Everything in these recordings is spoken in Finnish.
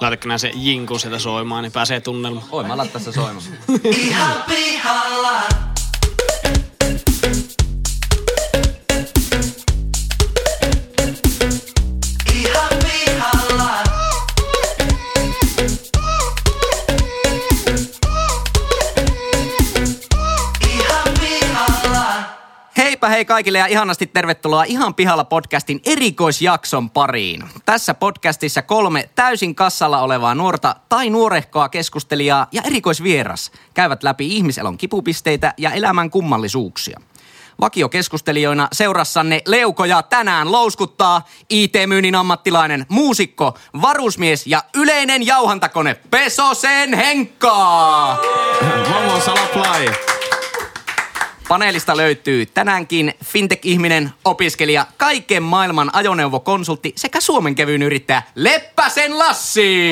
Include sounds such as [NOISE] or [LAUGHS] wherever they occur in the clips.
Laitatko se jinku sieltä soimaan, niin pääsee tunnelmaan. Oi, mä laittaa se soimaan. Ihan pihalla. Hei kaikille ja ihanasti tervetuloa Ihan pihalla podcastin erikoisjakson pariin. Tässä podcastissa kolme täysin kassalla olevaa nuorta tai nuorehkoa keskustelijaa ja erikoisvieras käyvät läpi ihmiselon kipupisteitä ja elämän kummallisuuksia. Vakiokeskustelijoina seurassanne leukoja tänään louskuttaa IT-myynnin ammattilainen, muusikko, varusmies ja yleinen jauhantakone Pesosen Henkka! Vamos a la playa. Paneelista löytyy tänäänkin fintech-ihminen, opiskelija, kaiken maailman ajoneuvokonsultti sekä Suomen kevyyn yrittäjä Leppäsen Lassi.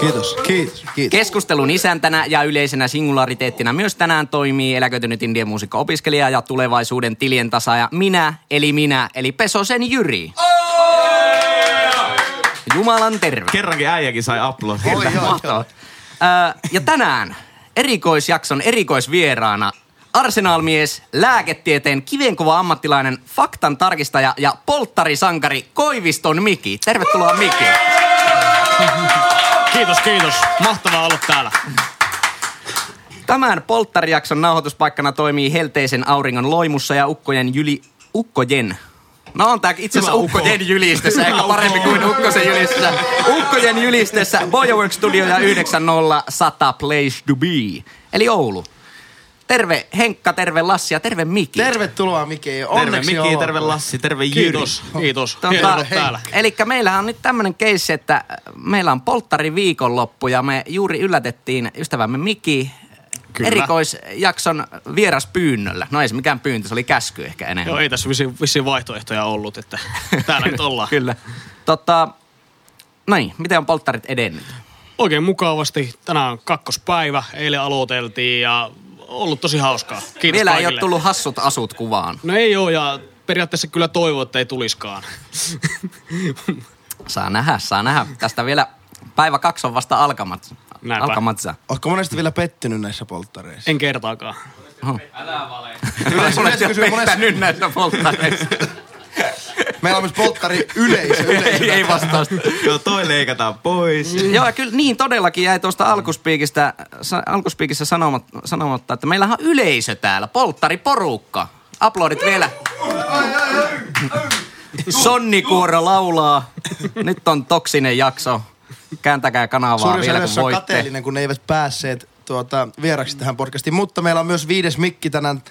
Kiitos, kiitos, kiitos. Keskustelun isäntänä ja yleisenä singulariteettina myös tänään toimii eläköitynyt indian muusikko-opiskelija ja tulevaisuuden tilien tasaaja minä, eli minä, eli Pesosen Jyri. Jumalan terve. Kerrankin äijäkin sai. Oi, joo. Ö, ja tänään erikoisjakson erikoisvieraana arsenaalmies, lääketieteen kivenkova ammattilainen, faktan tarkistaja ja polttarisankari Koiviston Miki. Tervetuloa Miki. [LAUGHS] Kiitos, kiitos. Mahtavaa olla täällä. Tämän polttarijakson nauhoituspaikkana toimii helteisen auringon loimussa ja ukkojen jyli... Ukkojen. No on tää itse asiassa. Ukkojen jylistessä, ehkä parempi kuin Ukkosen jylistessä. Ukkojen jylistessä Bojawork Studio ja 90100 Place to Be. Eli Oulu. Terve Henkka, terve Lassi ja terve Miki. Tervetuloa Miki. Terve Onneksi Miki, olkoon. terve Lassi, terve Jyri. Kiitos, kiitos. Hienoa olla täällä. Eli meillähän on nyt tämmönen keissi, että meillä on polttari viikonloppu ja me juuri yllätettiin ystävämme Miki Kyllä. erikoisjakson vieraspyynnöllä. No ei se mikään pyyntö, se oli käsky ehkä enemmän. Joo, ei tässä vissiin, vissiin vaihtoehtoja ollut, että [LAUGHS] täällä nyt ollaan. Kyllä. Tota, näin, miten on polttarit edennyt? Oikein mukavasti. Tänään on kakkospäivä. Eilen aloiteltiin ja ollut tosi hauskaa. Kiitos Vielä ei kaikille. ole tullut hassut asut kuvaan. No ei oo ja periaatteessa kyllä toivoo, että ei tuliskaan. Saa nähdä, saa nähdä. Tästä vielä päivä kaksi on vasta alkamat, Näinpä. alkamatsa. Ootko monesti vielä pettynyt näissä polttareissa? En kertaakaan. Yleensä, yleensä kysyy monesti, nyt näissä polttareissa. [LAUGHS] meillä on myös polttari yleisö. yleisö. ei, ei vastausta. Joo, toi leikataan pois. Joo, ja kyllä niin todellakin jäi tuosta alkuspiikistä, sa, alkuspiikissä sanomat, sanomatta, että meillähän on yleisö täällä, polttariporukka. Aplodit vielä. Sonnikuoro laulaa. Nyt on toksinen jakso. Kääntäkää kanavaa Suurin vielä kun yleisössä on voitte. kateellinen, kun ne eivät päässeet tuota, vieraksi tähän podcastiin. Mutta meillä on myös viides mikki tänään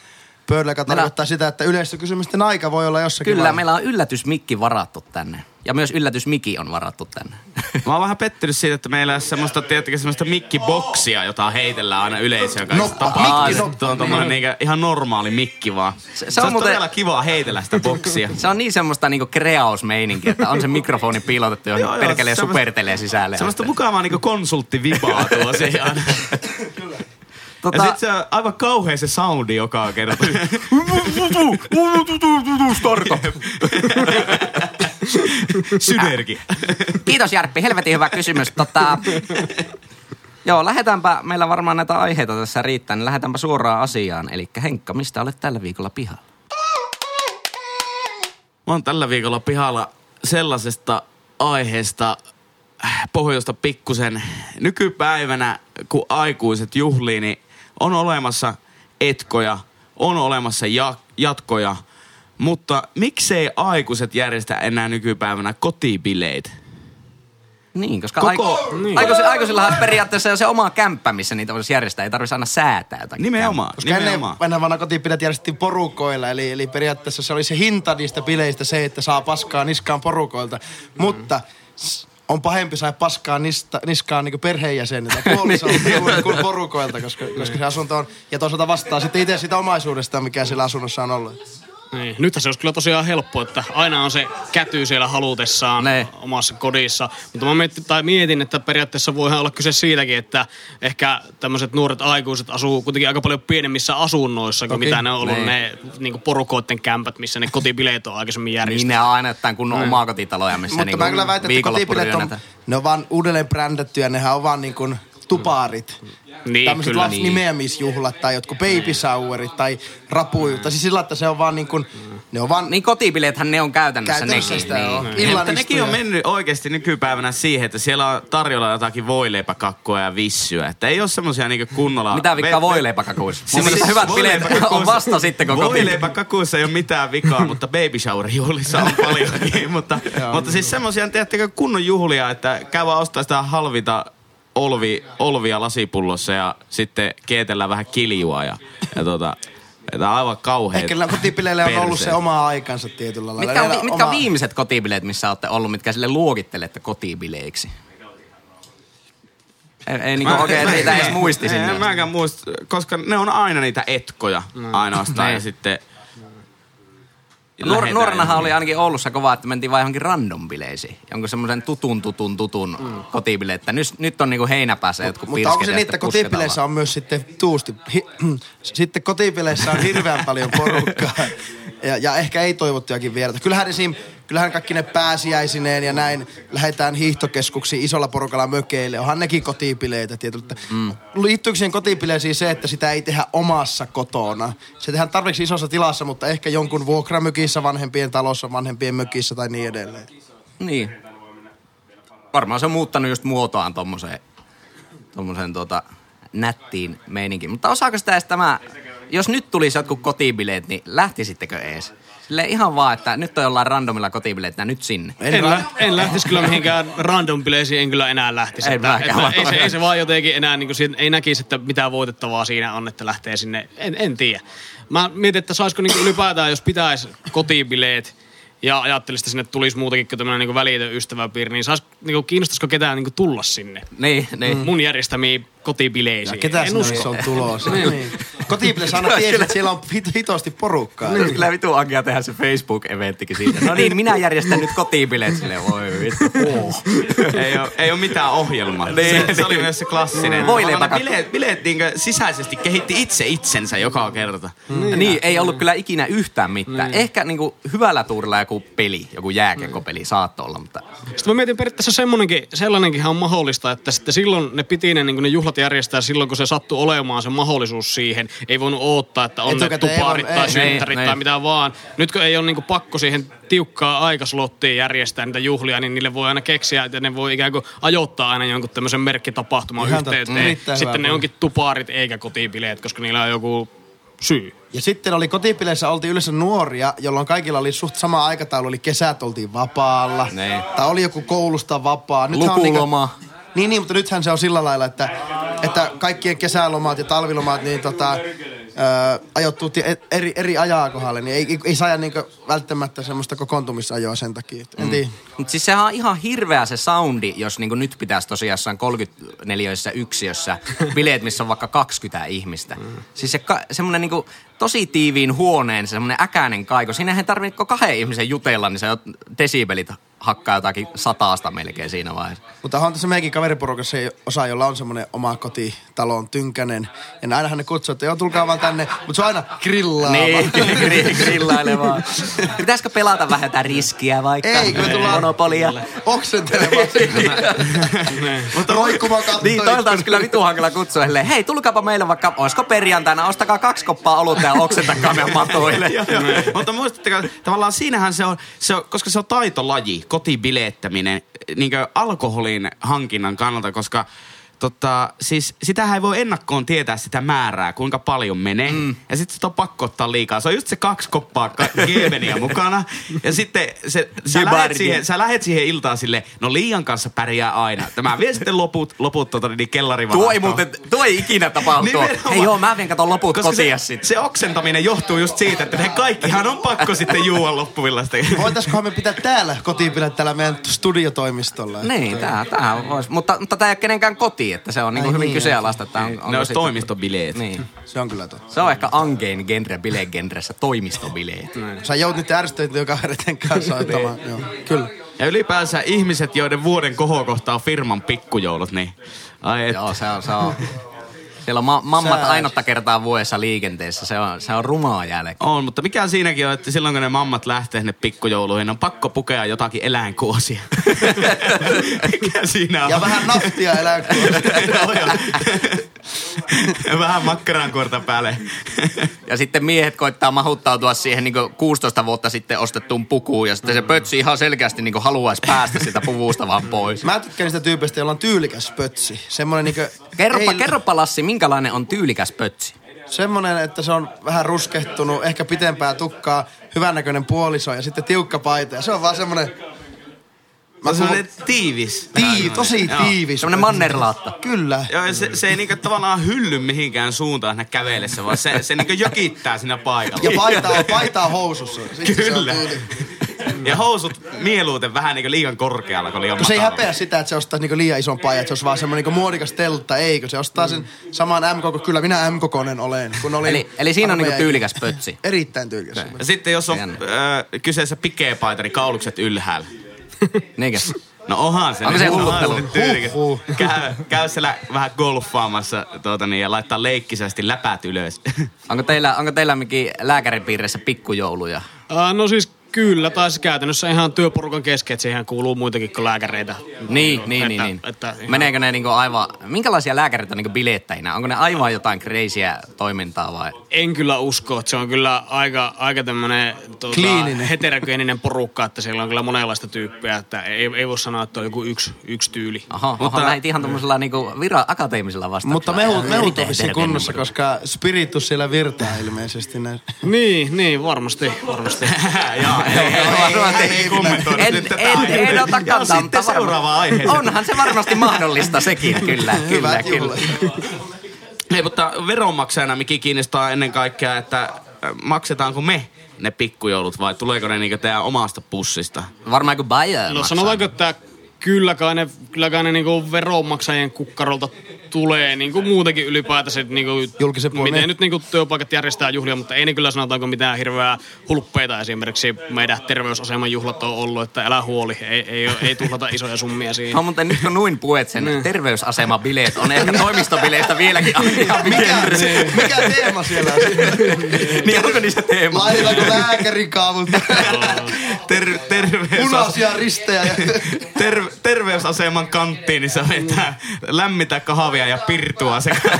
pöydällä, joka Meillä- tarkoittaa sitä, että yleisökysymysten aika voi olla jossakin Kyllä, vaiheessa. meillä on yllätysmikki varattu tänne. Ja myös yllätysmiki on varattu tänne. [LAUGHS] Mä oon vähän pettynyt siitä, että meillä ei ole semmoista, tiedättekö, semmoista mikkiboksia, jota heitellään aina yleisöön kanssa. Noppa, Tapaa, mikki se noppa, on tommonen niinku ihan normaali mikki vaan. Se- Se, se on on muuten- todella kiva heitellä sitä boksia. [LAUGHS] Se on niin semmoista niinku kreausmeininkiä, että on se mikrofoni piilotettu, johon Joo, joo, perkelee semmoista- supertelee sisälle. Semmoista mukavaa niinku konsulttivibaa tuo siihen. [LAUGHS] tota, Ja sit se on aivan kauhea se soundi joka kerta. [LAUGHS] Synergi. [LAUGHS] Kiitos Järppi, helvetin hyvä kysymys. Tota, joo, lähdetäänpä, meillä varmaan näitä aiheita tässä riittää, niin lähdetäänpä suoraan asiaan. Eli Henkka, mistä olet tällä viikolla pihalla? Mä oon tällä viikolla pihalla sellaisesta aiheesta äh, pohjoista pikkusen. Nykypäivänä, kun aikuiset juhlii, niin on olemassa etkoja, on olemassa ja, jatkoja, mutta miksei aikuiset järjestä enää nykypäivänä kotibileitä? Niin, koska Koko- aiku, niin. aikuisilla, aikuisillahan periaatteessa on se oma kämppä, missä niitä voisi järjestää. Ei tarvitsisi aina säätää jotakin Nimenomaan, Koska nimenomaan. ennen vanha kotipilet järjestettiin porukoilla, eli, eli periaatteessa se oli se hinta niistä bileistä se, että saa paskaa niskaan porukoilta. Mutta s- on pahempi saada paskaa nista, niskaan [LAUGHS] niin perheenjäseniltä, puolisolta juuri kuin porukoilta, koska, koska se asunto on, ja toisaalta vastaa sitten itse sitä omaisuudesta, mikä siellä asunnossa on ollut. Niin. Nythän se olisi kyllä tosiaan helppo, että aina on se käty siellä halutessaan Ne. omassa kodissa. Mutta mä mietin, tai mietin, että periaatteessa voihan olla kyse siitäkin, että ehkä tämmöiset nuoret aikuiset asuu kuitenkin aika paljon pienemmissä asunnoissa kuin mitä ne on ollut Ne. ne niin porukoiden kämpät, missä ne kotibileet on aikaisemmin Niin järjestetty. ne on aina jotain kunnon Niin. omakotitaloja, missä Mutta niinku mä kyllä väitän, että kotipilet on ne on vaan uudelleen brändätty ja nehän on vaan niin kuin tuparit. Niin, Tämmöiset kyllä. lapsen nimeämisjuhlat tai jotkut baby showerit tai rapuju. Tai siis sillä, että se on vaan niin kuin, ne on vaan Niin kotibileethän ne on käytännössä, käytännössä nekin. sitä niin. on. Mutta Illan nekin on mennyt oikeasti nykypäivänä siihen, että siellä on tarjolla jotakin voileipäkakkua ja vissyä. Että ei ole semmosia niinku kunnolla... Mitä vikkaa voileipäkakuissa? Mun Siis mielestä hyvät bileet on vasta sitten, kun kotibileet. Voileipäkakuissa ei ole mitään vikaa, mutta baby shower juhlissa on paljonkin. mutta, [LAUGHS] mutta siis semmosia, tiedättekö, kunnon juhlia, että käy vaan ostaa sitä halvita olvi, olvia lasipullossa ja sitten keitellään vähän kiljua ja, ja tota, että aivan kauheet. Ehkä kotipileillä on ollut se oma aikansa tietyllä lailla. Mitkä on, Niillä mitkä on oma- viimeiset kotibileet, missä olette ollut, mitkä sille luokittelette kotibileiksi? Ei, ei niinku oikein niitä edes muisti sinne. En mäkään muista, koska ne on aina niitä etkoja ainoastaan Niin. ja sitten... Nuor, nuorenahan oli ainakin Oulussa kova, että mentiin vaan johonkin random bileisiin. Jonkun semmoisen tutun, tutun, tutun mm. kotibileet. Että nyt, nyt on niinku heinäpäässä jotkut Mutta onko se pirsket, että kotipileissä on myös sitten tuusti, hi, [CLEARS THROAT] sitten kotipileissä on hirveän paljon porukkaa [LAUGHS] ja, ja ehkä ei toivottujakin vieraita. Kyllähän esim, kyllähän kaikki ne pääsiäisineen ja näin lähdetään hiihtokeskuksiin isolla porukalla mökeille. Onhan nekin kotipileitä tietysti. Mm. Liittyykö siihen kotipileisiin se, että sitä ei tehdä omassa kotona? Se tehdään tarpeeksi isossa tilassa, mutta ehkä jonkun vuokramökissä, vanhempien talossa, vanhempien mökissä tai niin edelleen. Niin. Varmaan se on muuttanut just muotoaan tommoseen, tommoseen tuota, nättiin meininkin. Mutta osaako sitä edes tämä, jos nyt tulisi jotkut kotibileet, niin lähtisittekö ees? Sille ihan vaan, että nyt on jollain randomilla kotibileet, ja nyt sinne. En, lä- en lähtisi kyllä mihinkään random bileisiin, en kyllä enää lähtisi. Ei Että, että, ei, se, ei se vaan jotenkin enää, niin kuin, ei näkisi, että mitä voitettavaa siinä on, että lähtee sinne. En, en tiedä. Mä mietin, että saisiko niin ylipäätään, jos pitäisi kotibileet ja ajattelisin, että sinne tulisi muutakin kuin tämmöinen niin välitön ystäväpiiri, niin, sais, niin kiinnostaisiko ketään niin tulla sinne Niin, niin. mun järjestämiin kotibileisiin. Ketä en sinne usko. on tulossa? [LAUGHS] niin. Kotipileissä aina [LAUGHS] tiesi, että siellä on hit- hitosti porukkaa. Niin. Kyllä vitu Ankia tehdä se Facebook-eventtikin siitä. No niin, minä järjestän nyt kotibileet sille. Voi vittu. Oh. [LAUGHS] ei, ole, ei ole mitään ohjelmaa. Niin. se, se, oli myös se klassinen. Voi. Bileet, bileet niinkö sisäisesti kehitti itse itsensä joka kerta. Niin. niin, ei ollut kyllä ikinä yhtään mitään. Ehkä niinku hyvällä tuurilla joku peli, joku jääkiekkopeli saattoi olla, mutta Sitten mä mietin periaatteessa semmonenkin, sellainenkin on mahdollista, että sitten silloin ne piti ne, niin ne juhlat järjestää silloin, kun se sattui olemaan se mahdollisuus siihen. Ei voinut odottaa, että on ne ei tuparit tai ei. synttärit Niin, tai mitä vaan. Nyt kun ei ole niin pakko siihen tiukkaa aikaslottiin järjestää niitä juhlia, niin niille voi aina keksiä, että ne voi ikään kuin ajoittaa aina jonkun tämmöisen merkkitapahtuman Ihan totta. yhteyteen. Hyvä Sitten ne onkin tuparit eikä kotibileet, koska niillä on joku syy. Ja sitten oli kotipileissä oltiin yleensä nuoria, jolloin kaikilla oli suht sama aikataulu, eli kesät oltiin vapaalla. Niin. Tai oli joku koulusta vapaa. On Lukuloma. Niinku, niin, niin, mutta nythän se on sillä lailla, että, että kaikkien kesälomat ja talvilomat niin tota, ajoittuu eri, eri ajaa kohdalle, niin ei, ei, ei saa niinku välttämättä semmoista kokoontumisajoa sen takia. En mm. tiedä. Mutta siis sehän on ihan hirveä se soundi, jos niinku nyt pitäisi tosiaan jossain 34 yksiössä bileet, missä on vaikka 20 ihmistä. Mm. Siis se ka- semmoinen niinku tosi tiiviin huoneen, se semmoinen äkäinen kaiko. Siinä ei tarvitse kahden ihmisen jutella, niin se jo desibelit hakkaa jotakin sataasta melkein siinä vaiheessa. Mutta on tässä meidänkin kaveriporukassa osa, jolla on semmoinen oma kotitalon tynkänen. Ja ainahan ne kutsuu, että joo, tulkaa vaan tänne. Mutta se on aina grillaava. Niin, [LAUGHS] gri- grillailevaa. Pitäisikö pelata vähän jotain riskiä vaikka? Ei, kun me tullaan Monopolia. oksentelemaan [LAUGHS] sinne. Mutta roikkumaan kattoon. Niin, toilta olisi kyllä vitu hankala kutsua hei tulkaapa meille vaikka, olisiko perjantaina, ostakaa kaksi koppaa olutta ja oksentakaa meidän matoille. [LAUGHS] Mutta muistatteko, tavallaan siinähän se on, se on, koska se on taitolaji, kotibileettäminen, niin alkoholin hankinnan kannalta, koska Tota, siis sitähän ei voi ennakkoon tietää sitä määrää, kuinka paljon menee. Mm. Ja sitten sitä on pakko ottaa liikaa. Se on just se kaksi koppaa ka- [LAUGHS] mukana. Ja sitten se, sä, lähet siihen, sä lähet siihen iltaan sille, no liian kanssa pärjää aina. Tämä vie sitten loput, loput tota, niin kellarivarastoon. Tuo ei muuten, tuo ei ikinä. Nimenomaan. Hei joo, mä vien katon loput Koska kotia se, sitten. se oksentaminen johtuu just siitä, että ne kaikkihan on pakko sitten juua loppuvillasta. Voitaiskohan me pitää täällä kotipilet täällä meidän studiotoimistolla? Niin, tää, tää vois. Mutta, mutta tää ei ole kenenkään koti, että se on niinku Ai hyvin niin, kyseenalaista, että on, Ne olisi sitten- toimistobileet. Niin. Se on kyllä totta. Se on ehkä angein genre bilegenressä, toimistobileet. Sä joudut nyt ärsytöityä kavereiden kanssa [LAUGHS] ottamaan. Joo, kyllä. Ja ylipäänsä ihmiset, joiden vuoden kohokohta on firman pikkujoulut, niin ai et, Joo, se on, se on. [LAUGHS] Siellä on ma- mammat Sää. ainotta kertaa vuodessa liikenteessä. Se on, se on rumaa jälkeen. On, mutta mikä siinäkin on, että silloin kun ne mammat lähtee sinne pikkujouluihin, on pakko pukea jotakin eläinkuosia. [LAUGHS] mikä siinä on? Ja vähän naftia eläinkuosia. [LAUGHS] Joo, joo. Ja vähän makkarankuorta päälle. Ja sitten miehet koittaa mahuttautua siihen niin 16 vuotta sitten ostettuun pukuun. Ja sitten se pötsi ihan selkeästi niin haluaisi päästä sitä puvusta vaan pois. Mä tykkään niistä tyypeistä, joilla on tyylikäs pötsi. Semmonen niinku... Kerropa, ei- kerropa Lassi, minkälainen on tyylikäs pötsi? Semmonen, että se on vähän ruskehtunut, ehkä pitempää tukkaa, hyvännäköinen puoliso ja sitten tiukka paita. Ja se on vaan semmonen... Mä Mä semmonen tiivis. tii, tosi Joo. tiivis. Semmoinen mannerlaatta. Kyllä. Joo, ja se, se ei niinku tavallaan hylly mihinkään suuntaan siinä kävelessä, vaan se, se niinku jökittää siinä paikalla. Ja paita on, paita on housussa. Sitten Kyllä. Se, on tyyli. Ja housut mieluiten vähän niinku liian korkealla, kun liian Kun se ei häpeä sitä, että se ostaa niinku liian ison paijan, että se olisi vaan semmoinen niinku muodikas teltta, eikö? Se ostaa sen saman M-koko, kyllä minä M-kokonen olen. Kun olin Eli, eli siinä on niinku armeijan- tyylikäs pötsi. [LAUGHS] Erittäin tyylikäs. Ja sitten jos on äh, kyseessä pikeepaita, niin kaulukset ylhäällä. [LAUGHS] Niinkö? No onhan se. Onko se hulluttelu? tyylikäs. Huhhuh. Käy, käy siellä vähän golfaamassa tuota, niin, ja laittaa leikkisästi läpät ylös. [LAUGHS] Onko teillä, onko teillä mikin lääkäripiirissä pikkujouluja? Uh, no siis kyllä, tai käytännössä ihan työporukan kesken, että siihen kuuluu muitakin kuin lääkäreitä. Niin, niin, niin. Että- niin. että ihan- Meneekö ne niinku aivan, minkälaisia lääkäreitä niinku bilettäjinä? Onko ne aivan jotain kreisiä toimintaa vai? En kyllä usko, että se on kyllä aika, aika tämmöinen tuota, Kliininen. heterogeeninen porukka, että siellä on kyllä monenlaista tyyppiä, että ei, ei voi sanoa, että on joku yksi, yksi tyyli. Aha, Mutta- Mutta... lähit ihan tämmöisellä niinku vira, akateemisella vastauksella. Mutta mehut, mehut on vissiin kunnossa, koska spiritus siellä virtaa ilmeisesti. Näin. Niin, niin, varmasti, varmasti. [LAUGHS] [LAUGHS] Joo, ei, ei, Varmasti. ei, ei kommentoida En, nyt en, aihetta. en ota kantaa, mutta seuraava aiheeseen. Onhan se varmasti mahdollista sekin, [LAUGHS] kyllä, kyllä, kyllä. Ei, mutta veronmaksajana mikä kiinnostaa ennen kaikkea, että äh, maksetaanko me ne pikkujoulut vai tuleeko ne niinku teidän omasta pussista? Varmaan kuin Bayer No maksaa. sanotaanko, että kyllä kai ne, kyllä kai ne niinku veronmaksajien kukkarolta tulee niinku muutenkin ylipäätänsä niinku, Julkisen puolen. miten nyt niinku työpaikat järjestää juhlia, mutta ei ne kyllä sanotaanko mitään hirveää hulppeita esimerkiksi meidän terveysaseman juhlat on ollut, että älä huoli, ei, ei, ei tuhlata isoja summia siinä. No, mutta nyt kun nuin puet sen Niin. terveysasemabileet on ehkä toimistobileistä vieläkin ihan Mikä, genre. mikä teema siellä on? Niin onko niissä teema? Laitetaanko lääkärikaavut? Ter- terveys- Punaisia ristejä. Ja... ter- terveysaseman kanttiin, niin se vetää lämmitä kahvia ja pirtua sekä. [LAUGHS]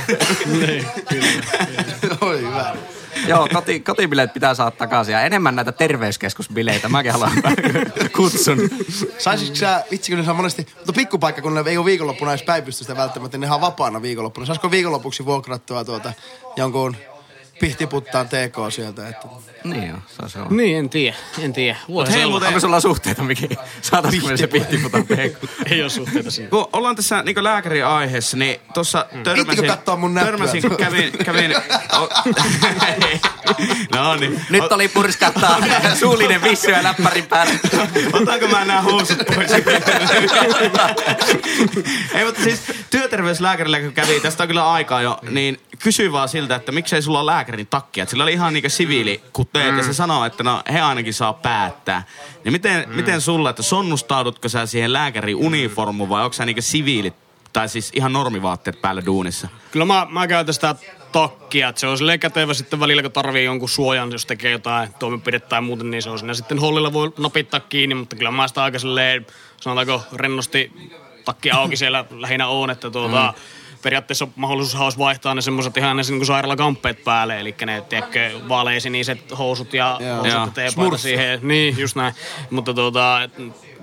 Oi hyvä. Joo, koti, kotibileet pitää saada takaisin ja enemmän näitä terveyskeskusbileitä. Mäkin haluan [LAUGHS] kutsun. Saisitko sä, vitsi kun ne saa monesti, mutta pikkupaikka, kun ne ei ole viikonloppuna edes päivystystä välttämättä, niin ne on vapaana viikonloppuna. Saisiko viikonlopuksi vuokrattua tuota jonkun pihtiputtaan TK sieltä? Että... Niin joo, se on se. On. Niin, en tiedä, en tiedä. Voisi Hei, olla. muuten- Onko sulla suhteita, mikä saataisiko me se pihtiputan PK? [LAUGHS] Ei ole suhteita siinä. Kun ollaan tässä niin lääkärin aiheessa, niin tuossa törmäsin... Viittikö kattoo mun näppyä? Törmäsin, kun kävin... kävin o, [LAUGHS] no niin. Nyt oli purskattaa [LAUGHS] suullinen vissy ja läppärin päällä. Otanko mä nämä housut pois? Ei, mutta siis työterveyslääkärillä kun kävi, tästä on kyllä aikaa jo, niin kysyi vaan siltä, että miksei sulla ole lääkärin takkia. Sillä oli ihan niinku siviilikuteet ja se sanoo, että no he ainakin saa päättää. Niin miten, miten sulla, että sonnustaudutko sä siihen lääkärin uniformuun vai onko sä niinku siviilit tai siis ihan normivaatteet päällä duunissa? Kyllä mä, mä käytän sitä takkia, että se on silleen kätevä sitten välillä, kun tarvii jonkun suojan, jos tekee jotain toimenpidettä tai muuten, niin se on siinä sitten hollilla voi napittaa kiinni, mutta kyllä mä sitä aika silleen, sanotaanko rennosti takki auki siellä lähinnä on, että tuota, periaatteessa mahdollisuus olisi vaihtaa ne semmoiset ihan ne niin sairaalakamppeet päälle, eli ne tiedätkö, vaaleisiniset housut ja, ja Joo. sitten teepaita siihen. Niin, just näin. Mutta tuota, et,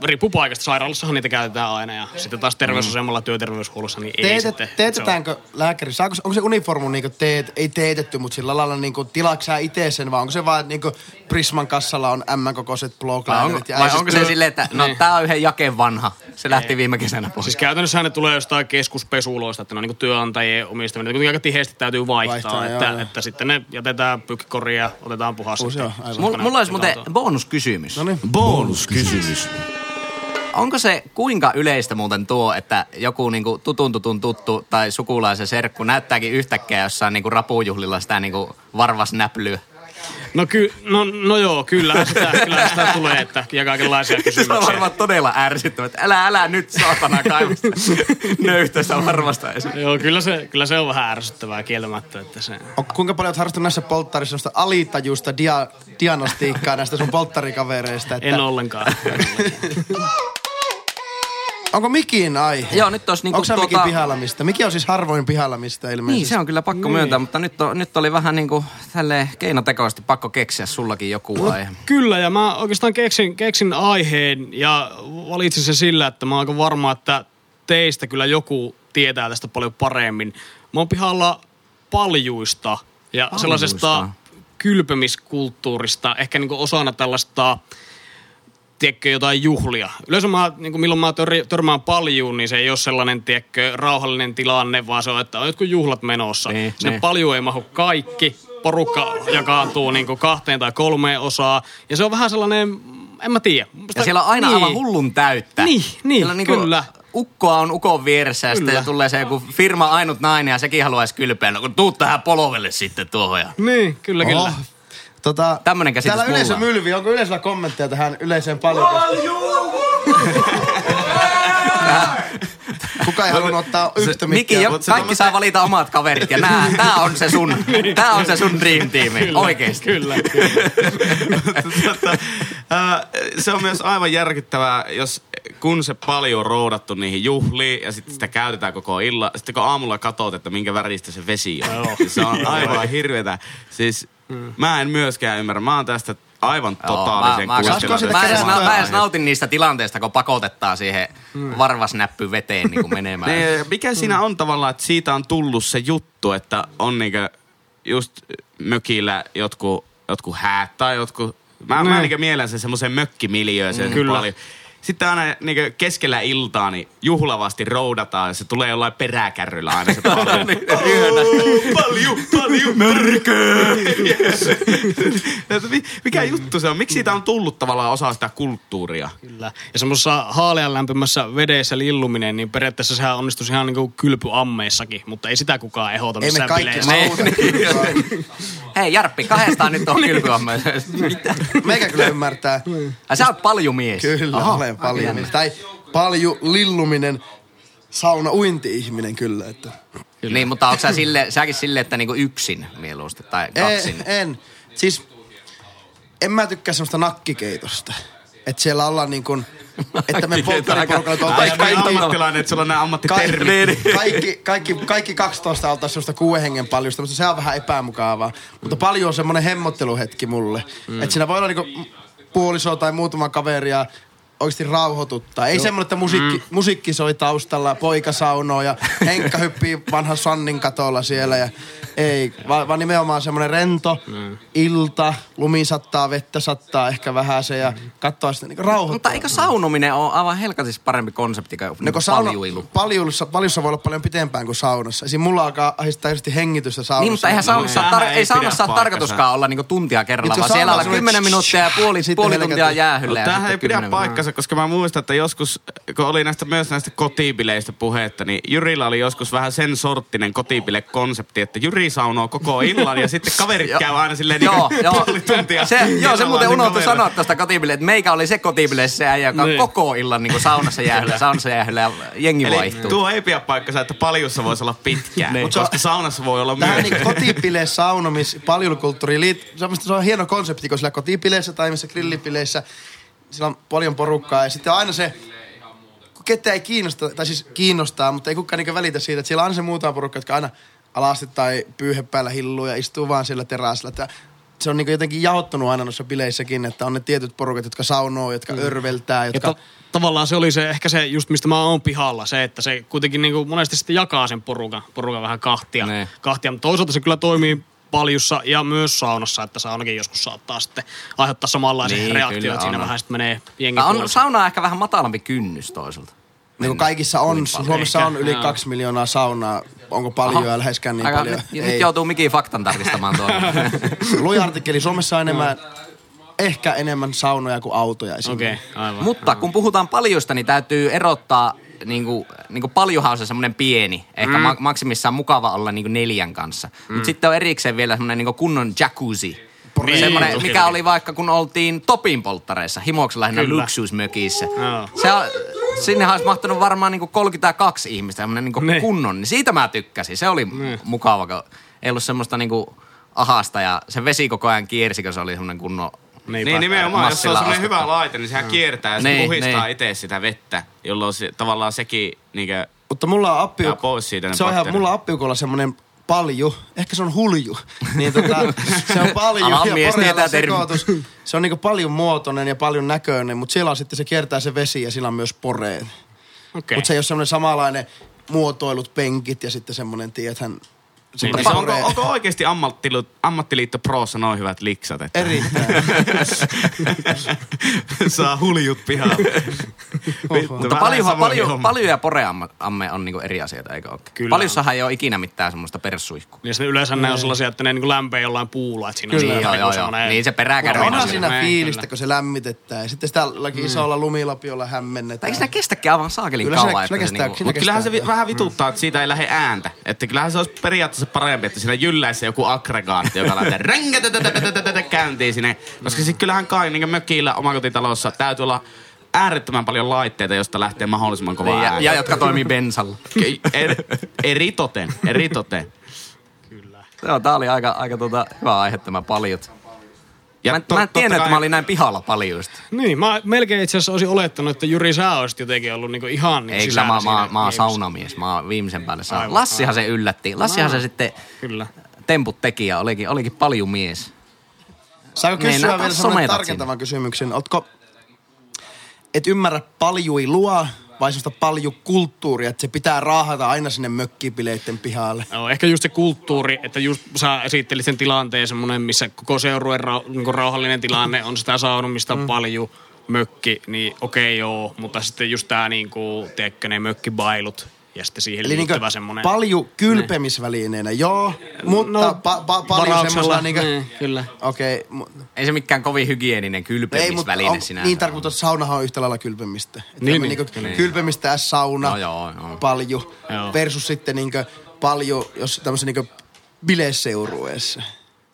riippuu paikasta. Sairaalassahan niitä käytetään aina ja sitten taas terveysasemalla työterveyshuollossa niin ei Teetet, sitten. teetetäänkö lääkäri, saako, onko se uniformu niinku teet, ei teetetty, mutta sillä lailla niinku, tilaatko sä itse sen, vai onko se vaan, että niinku Prisman kassalla on M-kokoiset Vai, onko, blogläänerit ja vai ei onko se silleen, että no Niin. tää on yhden jakeen vanha. Se lähti viime kesänä pois. Siis käytännössä ne tulee jostain keskuspesuloista, että ne on niin työnantajien omistaminen. Kuitenkin aika tiheästi täytyy vaihtaa, Vaihtaa, että, joo, joo. että, sitten ne jätetään pyykkikoriin ja otetaan puhas. Mulla, mulla olisi muuten bonuskysymys. No niin. Bonuskysymys. Onko se kuinka yleistä muuten tuo, että joku niinku tutun tutun tuttu tai sukulaisen serkku näyttääkin yhtäkkiä jossain niinku rapujuhlilla sitä niinku varvasnäplyä? No, ky, no, no joo, kyllä sitä, kyllä sitä tulee, että ja kaikenlaisia Se on kysymyksiä. varmaan todella ärsyttävää. että Älä, älä nyt saatana kaivasta nöyhtästä varmasta esiin. Joo, kyllä se, kyllä se on vähän ärsyttävää kieltämättä, että se... On, kuinka paljon oot harrastanut näissä polttarissa sellaista alitajuista dia, diagnostiikkaa näistä sun polttarikavereista? Että En ollenkaan. Onko Mikin aihe? Joo, nyt olisi niinku Onko sä Mikin tuota- pihalla mistä? Miki on siis harvoin pihalla mistä ilmeisesti. Niin, se on kyllä pakko myöntää, mutta nyt, on, nyt oli vähän niin kuin tälleen keinotekoisesti pakko keksiä sullakin joku aihe. Kyllä, ja mä oikeastaan keksin, keksin aiheen ja valitsin sen sillä, että mä oon aika varma, että teistä kyllä joku tietää tästä paljon paremmin. Mä oon pihalla paljuista ja Paljuista? sellaisesta kylpemiskulttuurista, ehkä niin osana tällaista tiedätkö, jotain juhlia. Yleensä mä, niin kuin milloin mä tör, törmään paljuun, niin se ei ole sellainen, tiedätkö, rauhallinen tilanne, vaan se on, että on jotkut juhlat menossa. Niin, Sinne niin. paljuun ei mahu kaikki. Porukka jakaantuu niin kuin kahteen tai kolmeen osaan. Ja se on vähän sellainen, en mä tiedä. Ja siellä on aina niin. aivan hullun täyttä. Niin, niin, Siellä on niinku kyllä. Ukkoa on ukon vieressä ja sitten Kyllä. tulee se joku firma ainut nainen ja sekin haluaisi kylpeä. No kun tuut tähän polovelle sitten tuohon. Ja... Niin, kyllä, kyllä. Tota, Tämmönen käsitys Täällä yleisö on. mylvi. Onko yleisöllä kommentteja tähän yleiseen paljon? Kuka ei halunnut ottaa yhtä mikkiä. jo, kaikki saa valita omat kaverit ja nää, tää on se sun, [LAUGHS] tää on se sun dream teami, oikeesti. Kyllä. [LAUGHS] tota, ää, se on myös aivan järkyttävää, jos kun se paljon on roudattu niihin juhliin ja sitten sitä käytetään koko illan. Sitten kun aamulla katsot, että minkä väristä se vesi on. Joo. Se on aivan hirveetä. Siis mä en myöskään ymmärrä. Mä oon tästä aivan totaalisen mä, mä, mä, mä, mä edes nautin niistä tilanteista, kun pakotetaan siihen varvasnäppy veteen niin kuin menemään. Ne, mikä siinä on tavallaan, että siitä on tullut se juttu, että on niinkö just mökillä jotkut, jotkut häät tai jotkut... Mä, mä Niin. niinkö mielen sen semmoisen mökkimiljöön sen Kyllä. paljon. Sitten aina niinkö keskellä iltaa niin juhlavasti roudataan ja se tulee jollain peräkärryllä aina se paljon. [LAUGHS] paljon, paljon mörköä. [LAUGHS] Mikä juttu se on? Miksi siitä on tullut tavallaan osa sitä kulttuuria? Kyllä. Ja semmoisessa haalean lämpimässä vedessä lilluminen, niin periaatteessa sehän onnistuisi ihan niin kuin kylpyammeissakin, mutta ei sitä kukaan ehdota Ei missään kaikki bileissä. mahuta. [LAUGHS] Hei Jarppi, kahdestaan nyt on kylpyamma. Mitä? Meikä kyllä ymmärtää. Sä oot paljon mies. Kyllä, olen paljon. Tai paljon lilluminen sauna uinti-ihminen kyllä. Että. Niin, mutta onko sä sille, säkin sille, että niinku yksin mieluusti tai kaksin? En, en. Siis en mä tykkää semmoista nakkikeitosta. Että siellä ollaan niin kuin, että me polttariporukalla oltaisiin Ai, kaikki, ammattilainen, että sulla on nämä ammattitermit. kaikki, kaikki, kaikki, kaikki 12 oltaisiin semmoista kuuden hengen paljusta, mutta se on vähän epämukavaa. Mutta paljon on semmoinen hemmotteluhetki mulle. Mm. Että siinä voi olla niinku puoliso tai muutama kaveri ja oikeasti rauhoituttaa. Ei semmoinen, että musiikki, mm. musiikki soi taustalla, poika saunoo ja Henkka hyppii vanhan Sannin katolla siellä. Ja ei, vaan, vaan nimenomaan semmoinen rento, mm. ilta, lumi sattaa, vettä sattaa ehkä vähän se ja katsoa sitä niinku rauhoittaa. Mutta eikö saunominen ole aivan helkatisesti parempi konsepti kuin No paljuilu? paljussa, paljussa voi olla paljon pitempään kuin saunassa. Esim. mulla alkaa ahdistaa hengitystä saunassa. Niin, mutta eihän saunassa, no, tar- sehän ei ei saunassa ole tarkoituskaan olla niinku tuntia kerralla, vaan siellä on 10 minuuttia ja puoli, Sitten puoli tuntia jäähyllä. ja Tämähän ei pidä 10 paikkansa, koska mä muistan, että joskus, kun oli näistä, myös näistä kotibileistä puhetta, niin Jyrillä oli joskus vähän sen sorttinen kotibile-konsepti, että Jyri saunoo koko illan ja sitten kaverit [LAUGHS] käy aina silleen niin Joo, joo. puoli tuntia. Se, joo, se muuten unohtui sanoa tuosta kotibille, että meikä oli se kotibille se äijä, joka Niin. koko illan niin saunassa jäähyllä, saunassa jäähyllä ja jengi Eli vaihtuu. tuo ei pidä paikkansa, että paljussa voisi olla pitkään, Niin. mutta koska saunassa voi olla Tähän myös. niin kotipile, saunomis, paljukulttuuriin liit... Se on, se on hieno konsepti, kun sillä kotipileissä tai missä grillipileissä sillä on paljon porukkaa. Ja sitten aina se, kun ketään ei kiinnosta, tai siis kiinnostaa, mutta ei kukaan niin välitä siitä, että siellä on aina se muutama porukka, jotka aina alasti tai pyyhe päällä hilluu ja istuu vaan siellä terassilla. Että se on niin jotenkin jaottunut aina noissa bileissäkin, että on ne tietyt porukat, jotka saunoo, jotka mm. örveltää, Ja jotka... to, tavallaan se oli se, ehkä se just mistä mä oon pihalla, se, että se kuitenkin niin kuin monesti sitten jakaa sen porukan, porukan vähän kahtia. Niin. kahtia. Mutta toisaalta se kyllä toimii paljussa ja myös saunassa, että saunakin joskus saattaa sitten aiheuttaa samanlaisen Niin, reaktion, kyllä että siinä on. vähän sitten menee jengi on puolesta. sauna on ehkä vähän matalampi kynnys toisaalta. Niin kuin kaikissa on. Suomessa on yli kaksi miljoonaa saunaa. Onko paljon ja läheskään niin Aika- paljon? Nyt, nyt joutuu mikin faktan tarkistamaan tuolla. [LAUGHS] Luja-artikkeli. Suomessa on enemmän, ehkä enemmän saunoja kuin autoja Okei, esimerkiksi. okay, aivan. Mutta kun puhutaan paljusta, niin täytyy erottaa niinku, niinku paljuhan on se semmoinen pieni. Ehkä mm. maksimissaan mukava olla niinku neljän kanssa. Mm. Mutta sitten on erikseen vielä semmoinen niinku kunnon jacuzzi. poreet. Semmoinen, mikä oli. vaikka kun oltiin Topin polttareissa, himoksella lähinnä Kyllä. luksusmökissä. Joo. Se on, sinne olisi mahtunut varmaan niinku 32 ihmistä, semmoinen niinku Ne. kunnon. Niin siitä mä tykkäsin. Se oli mukava, kun ei ollut semmoista niinku ahasta ja se vesi koko ajan kiersi, kun se oli semmoinen kunnon Niinpä. Niin nimenomaan, jos se on semmoinen hyvä laite, niin sehän kiertää ja se Niin, puhistaa niin. itse sitä vettä, jolloin se, tavallaan sekin niinkö, Mutta mulla on appi... jää pois siitä Se on ihan, mulla on appiukolla semmonen palju, ehkä se on hulju, [LAUGHS] niin tota, se on paljon Alan ja Porealla sekoitus. Se on niinku paljon muotoinen ja paljon näköinen, mutta siellä on sitten se kiertää se vesi ja sillä on myös poreet. Okei. Mutta se ei ole semmoinen samanlainen muotoilut penkit ja sitten semmoinen, tiedähän, semmoinen Mutta onko, onko oikeasti ammattiliitto, ammattiliitto Prossa noin hyvät liksat? Että Erittäin. [LAUGHS] saa huljut pihalle. Mutta vähän paljon, paljon, ja poreamme on niinku eri asioita, eikö ole? Kyllä Paljussahan ei ole ikinä mitään semmoista perssuihkua. Ja sitten yleensä ne on sellaisia, että ne niinku lämpee jollain puulla. Että siinä on Kyllä. semmoinen Joo, joo, joo. Niin se peräkärry Onhan on siinä Niin, fiilistä, kun se lämmitetään. Ja sitten sitä laki isolla lumilapiolla hämmennetään. Eikö siinä kestäkään aivan saakelin Kyllä siinä- kauan? kyllä se kestää- niinku- siinä Mutta kyllähän se vähän vituttaa, että siitä ei lähde ääntä. Että kyllähän se olisi periaatteessa parempi, että siinä jylläisi joku aggregaatti, joka lähtee ränkätätätätätätä käyntiin sinne. Koska sitten kyllähän kai niin mökillä omakotitalossa täytyy olla äärettömän paljon laitteita, josta lähtee mahdollisimman kova Niin, ja, ääni. ja jotka toimii bensalla. Er, eritoten, eritoten. Joo, tää oli aika, aika tota, hyvä aihe tämä paljut. Ja mä, en- to- mä en tiennyt, että kai- mä olin näin pihalla paljuista. Niin, mä melkein itse asiassa olisin olettanut, että Jyri sä olisit jotenkin ollut niinku ihan niinku Ei, kyllä mä, mä, mä oon saunamies. Mä oon viimeisen päälle sauna. Aivan, Lassihan se yllätti. Lassihan se sitten Kyllä. temput teki ja olikin, olikin paljon mies. Saanko Niin, kysyä nää vielä taas semmoinen sometat tarkentavan kysymyksen? Ootko, et ymmärrä paljuilua vai semmoista paljukulttuuria, että se pitää raahata aina sinne mökkipileitten pihalle? Joo, ehkä just se kulttuuri, että just sä esittelit sen tilanteen semmoinen, missä koko seurueen ra- niinku rauhallinen tilanne on sitä saunomista mm. paljon mökki, niin okei joo, mutta sitten just tää niinku, tiedätkö, ne mökkibailut ja sitten siihen Eli liittyvä semmoinen... palju kylpemisvälineenä, joo, mutta No, pa, pa, paljon semmoisena niinkö... niin, kyllä. Okei, okay, Ei se mikään kovin hygieninen ei, mutta kylpemisväline on, sinänsä. niin tarkoittaa, että saunahan on yhtä lailla kylpemistä. Että Niin, niin, niin, niinku niin. Kylpemistä S sauna, No joo, joo. palju, Joo. versus sitten niinkö paljon, jos tämmöisen niinkö bileseurueessa.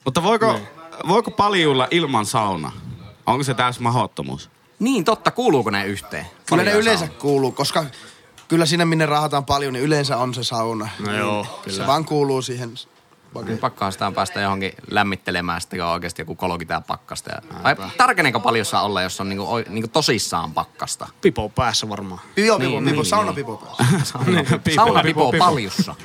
Mutta voiko, voiko paljuilla ilman sauna? Onko se täys mahdottomuus? Niin totta, kuuluuko ne yhteen? Kyllä ne Paljon yleensä sauna. kuuluu, koska kyllä sinne minne rahataan paljon, niin yleensä on se sauna. No Niin joo, kyllä. Se vaan kuuluu siihen. Niin Pakkohan sitä on päästä johonkin lämmittelemään sitten, kun on oikeasti joku 30 pakkasta. Ja... Vai tarkeneeko paljon saa olla, jos on niinku, oi- niinku tosissaan pakkasta? Pipo päässä varmaan. Pipo, pipo, Niin, pipo, niin, sauna-pipo päässä. [LAUGHS] Saunapipo paljussa.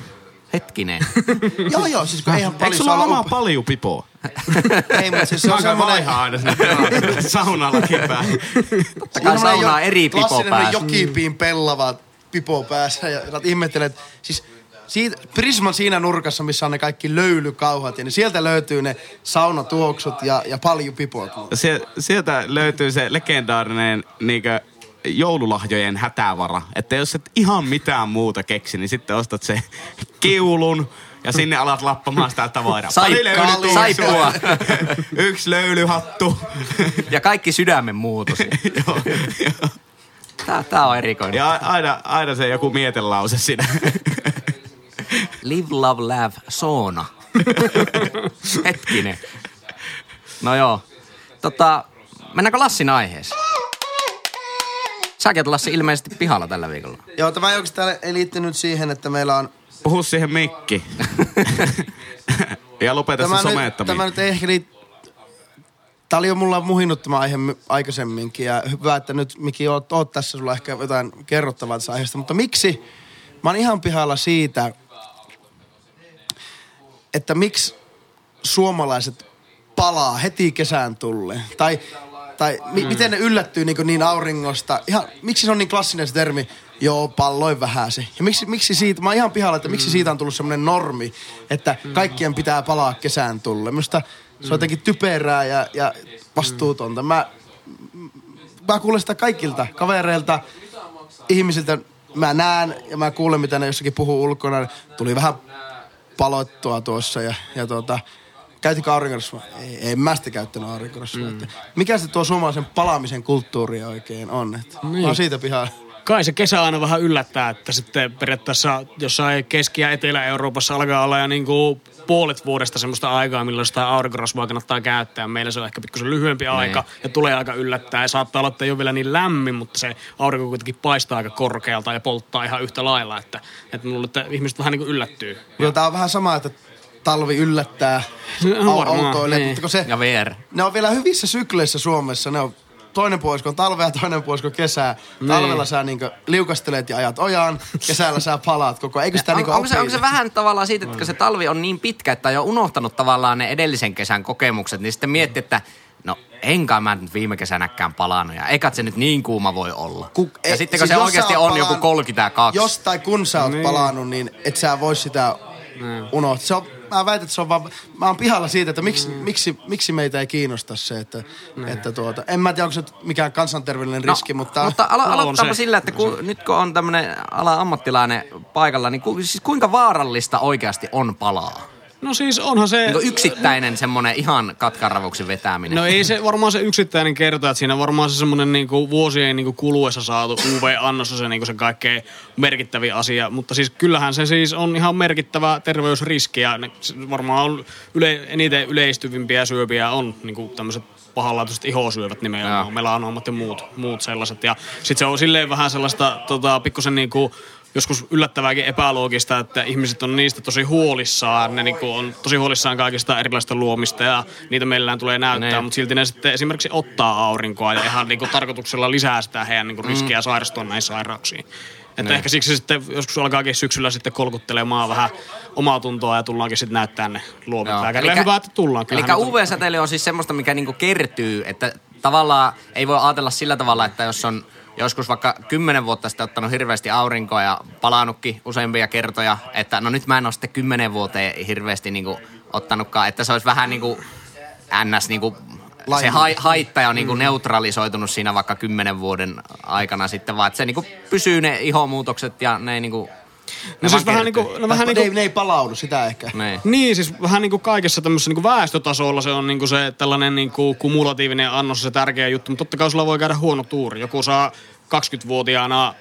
Hetkinen. [LAUGHS] joo, joo, siis kun eihän Eikö paljon sulla saa ole olla... oma palju pipoa? [LAUGHS] Ei, mutta siis se on semmoinen... aina sinne saunallakin päin. Totta kai sauna on eri pipo Klassinen päässä. jokipiin pellava pipo päässä. Ja sä ihmettelet, siis siitä, Prisman siinä nurkassa, missä on ne kaikki löylykauhat, ja niin sieltä löytyy ne saunatuoksut ja, ja paljon pipot. Sie, sieltä löytyy se legendaarinen niinkö, joululahjojen hätävara. Että jos et ihan mitään muuta keksi, niin sitten ostat se [LAUGHS] keulun ja sinne alat lappamaan sitä tavaraa. Sai- Pari löylytuoksua, saippua. Yksi löylyhattu. Ja kaikki sydämen muutos. [LAUGHS] Joo, joo. Tää, tää on erikoinen. ja aina, aina se joku mietelause siinä. Live, love, laugh, sauna. Hetkinen. No joo. Tota, mennäänkö Lassin aiheeseen? Säkin oot Lassi ilmeisesti pihalla tällä viikolla. Joo, tämä ei oikeastaan ei liittynyt siihen, että meillä on... Puhu siihen mikki. [LAUGHS] ja lopeta se somettaminen. tämä nyt ei ehkä liit... Tämä oli jo mulla muhinnut tämä aihe aikaisemminkin ja hyvä, että nyt Miki oot, oot tässä, sulla ehkä jotain kerrottavaa tästä aiheesta, mutta miksi? Mä oon ihan pihalla siitä, että miksi suomalaiset palaa heti kesään tulle? Tai, tai mi- miten ne yllättyy niin, niin auringosta, ihan, miksi se on niin klassinen se termi, joo palloin vähän se. Ja miksi, miksi siitä, mä oon ihan pihalla, että miksi siitä on tullut semmoinen normi, että kaikkien pitää palaa kesään tulle. Minusta se on jotenkin typerää ja, ja vastuutonta. Mä, mä kuulen sitä kaikilta kavereilta, ihmisiltä. Mä näen ja mä kuulen, mitä ne jossakin puhuu ulkona. Tuli vähän palottua tuossa ja, ja tuota, käytinkö aurinkorasvaa? Ei, en mä sitä käyttänyt aurinkorasvaa. Mm. Mikä se tuo suomalaisen palaamisen kulttuuri oikein on? Et niin. Mä oon siitä pihaa. Kai se kesä aina vähän yllättää, että sitten periaatteessa jossain Keski- ja Etelä-Euroopassa alkaa olla jo niin kuin puolet vuodesta semmoista aikaa, milloin sitä aurinkorasvaa kannattaa käyttää. Meillä se on ehkä pikkusen lyhyempi aika ja tulee aika yllättää. Ja saattaa olla, että ei ole vielä niin lämmin, mutta se aurinko kuitenkin paistaa aika korkealta ja polttaa ihan yhtä lailla. Että, että mulla että ihmiset vähän niin kuin yllättyy. Joo, tää on vähän sama, että talvi yllättää [LAUGHS] No, autoille, niin. se, Ja VR. ne on vielä hyvissä sykleissä Suomessa. Ne on toinen puolisko on talvea ja toinen puolisko kesää. Talvella sä niinku liukastelet ja ajat ojaan, kesällä sä palaat koko ajan. Eikö sitä On, niinku onko, se, onko se vähän tavallaan siitä, että se talvi on niin pitkä, että on jo unohtanut tavallaan ne edellisen kesän kokemukset, niin sitten miettii, että no enkä mä nyt viime kesänäkään palannut ja eikä se nyt niin kuuma voi olla. Ku- ja e- sitten kun siis se jos oikeasti on oot joku palannut- 32. Jos tai kun sä oot niin. palannut, niin et sä voi sitä unohtaa. Se on, mä väitän, että se on vaan, mä oon pihalla siitä, että miksi, mm. miksi, miksi meitä ei kiinnosta se, että, että tuota, en mä tiedä, onko se mikään kansanterveellinen riski, mutta... mutta alo- No, se. sillä, että ku, nyt kun on tämmöinen ala-ammattilainen paikalla, niin ku, siis kuinka vaarallista oikeasti on palaa? No siis onhan se... Niin yksittäinen semmoinen ihan katkaravauksen vetäminen. No ei se varmaan se yksittäinen kerta, että siinä varmaan se semmoinen niinku vuosien niinku kuluessa saatu UV-annos on se, niinku se kaikkein merkittävin asia. Mutta siis kyllähän se siis on ihan merkittävä terveysriski ja ne, varmaan on yle, eniten yleistyvimpiä syöpiä on niinku tämmöiset pahanlaatuiset ihosyövät nimenomaan, melanoomat ja muut, muut sellaiset. Ja sitten se on silleen vähän sellaista tota, pikkusen niinku joskus yllättävääkin epäloogista, että ihmiset on niistä tosi huolissaan. Ne niinku on tosi huolissaan kaikista erilaisista luomista ja niitä meillään tulee näyttää, Ne. mutta silti ne sitten esimerkiksi ottaa aurinkoa ja ihan niinku tarkoituksella lisää sitä heidän niinku riskiä sairastua näihin sairauksiin. Että ehkä siksi sitten joskus alkaakin syksyllä sitten kolkuttelemaan vähän omaa tuntoa ja tullaankin sitten näyttää ne luomit. Joo. Lääkärille hyvä, että tullaan. Eli UV-säteily on siis semmoista, mikä niinku kertyy, että tavallaan ei voi ajatella sillä tavalla, että jos on joskus vaikka kymmenen vuotta sitten ottanut hirveästi aurinkoa ja palannutkin useampia kertoja, että no nyt mä en ole sitten kymmenen vuoteen hirveästi niinku ottanutkaan, että se olisi vähän niinku ns. Niinku se Lain- hai, haitta on niinku neutralisoitunut siinä vaikka kymmenen vuoden aikana sitten, vaan että se niinku pysyy ne ihomuutokset ja ne ei niinku... ne No siis vähän niinku, no vähän ne, niinku ei, ne ei palaudu sitä ehkä. Niin. Niin, siis vähän niin kuin kaikessa tämmöisessä niin kuin väestötasolla se on niin kuin se tällainen niin kuin kumulatiivinen annos se tärkeä juttu, mutta totta kai sulla voi käydä huono tuuri. Joku saa 20-vuotiaana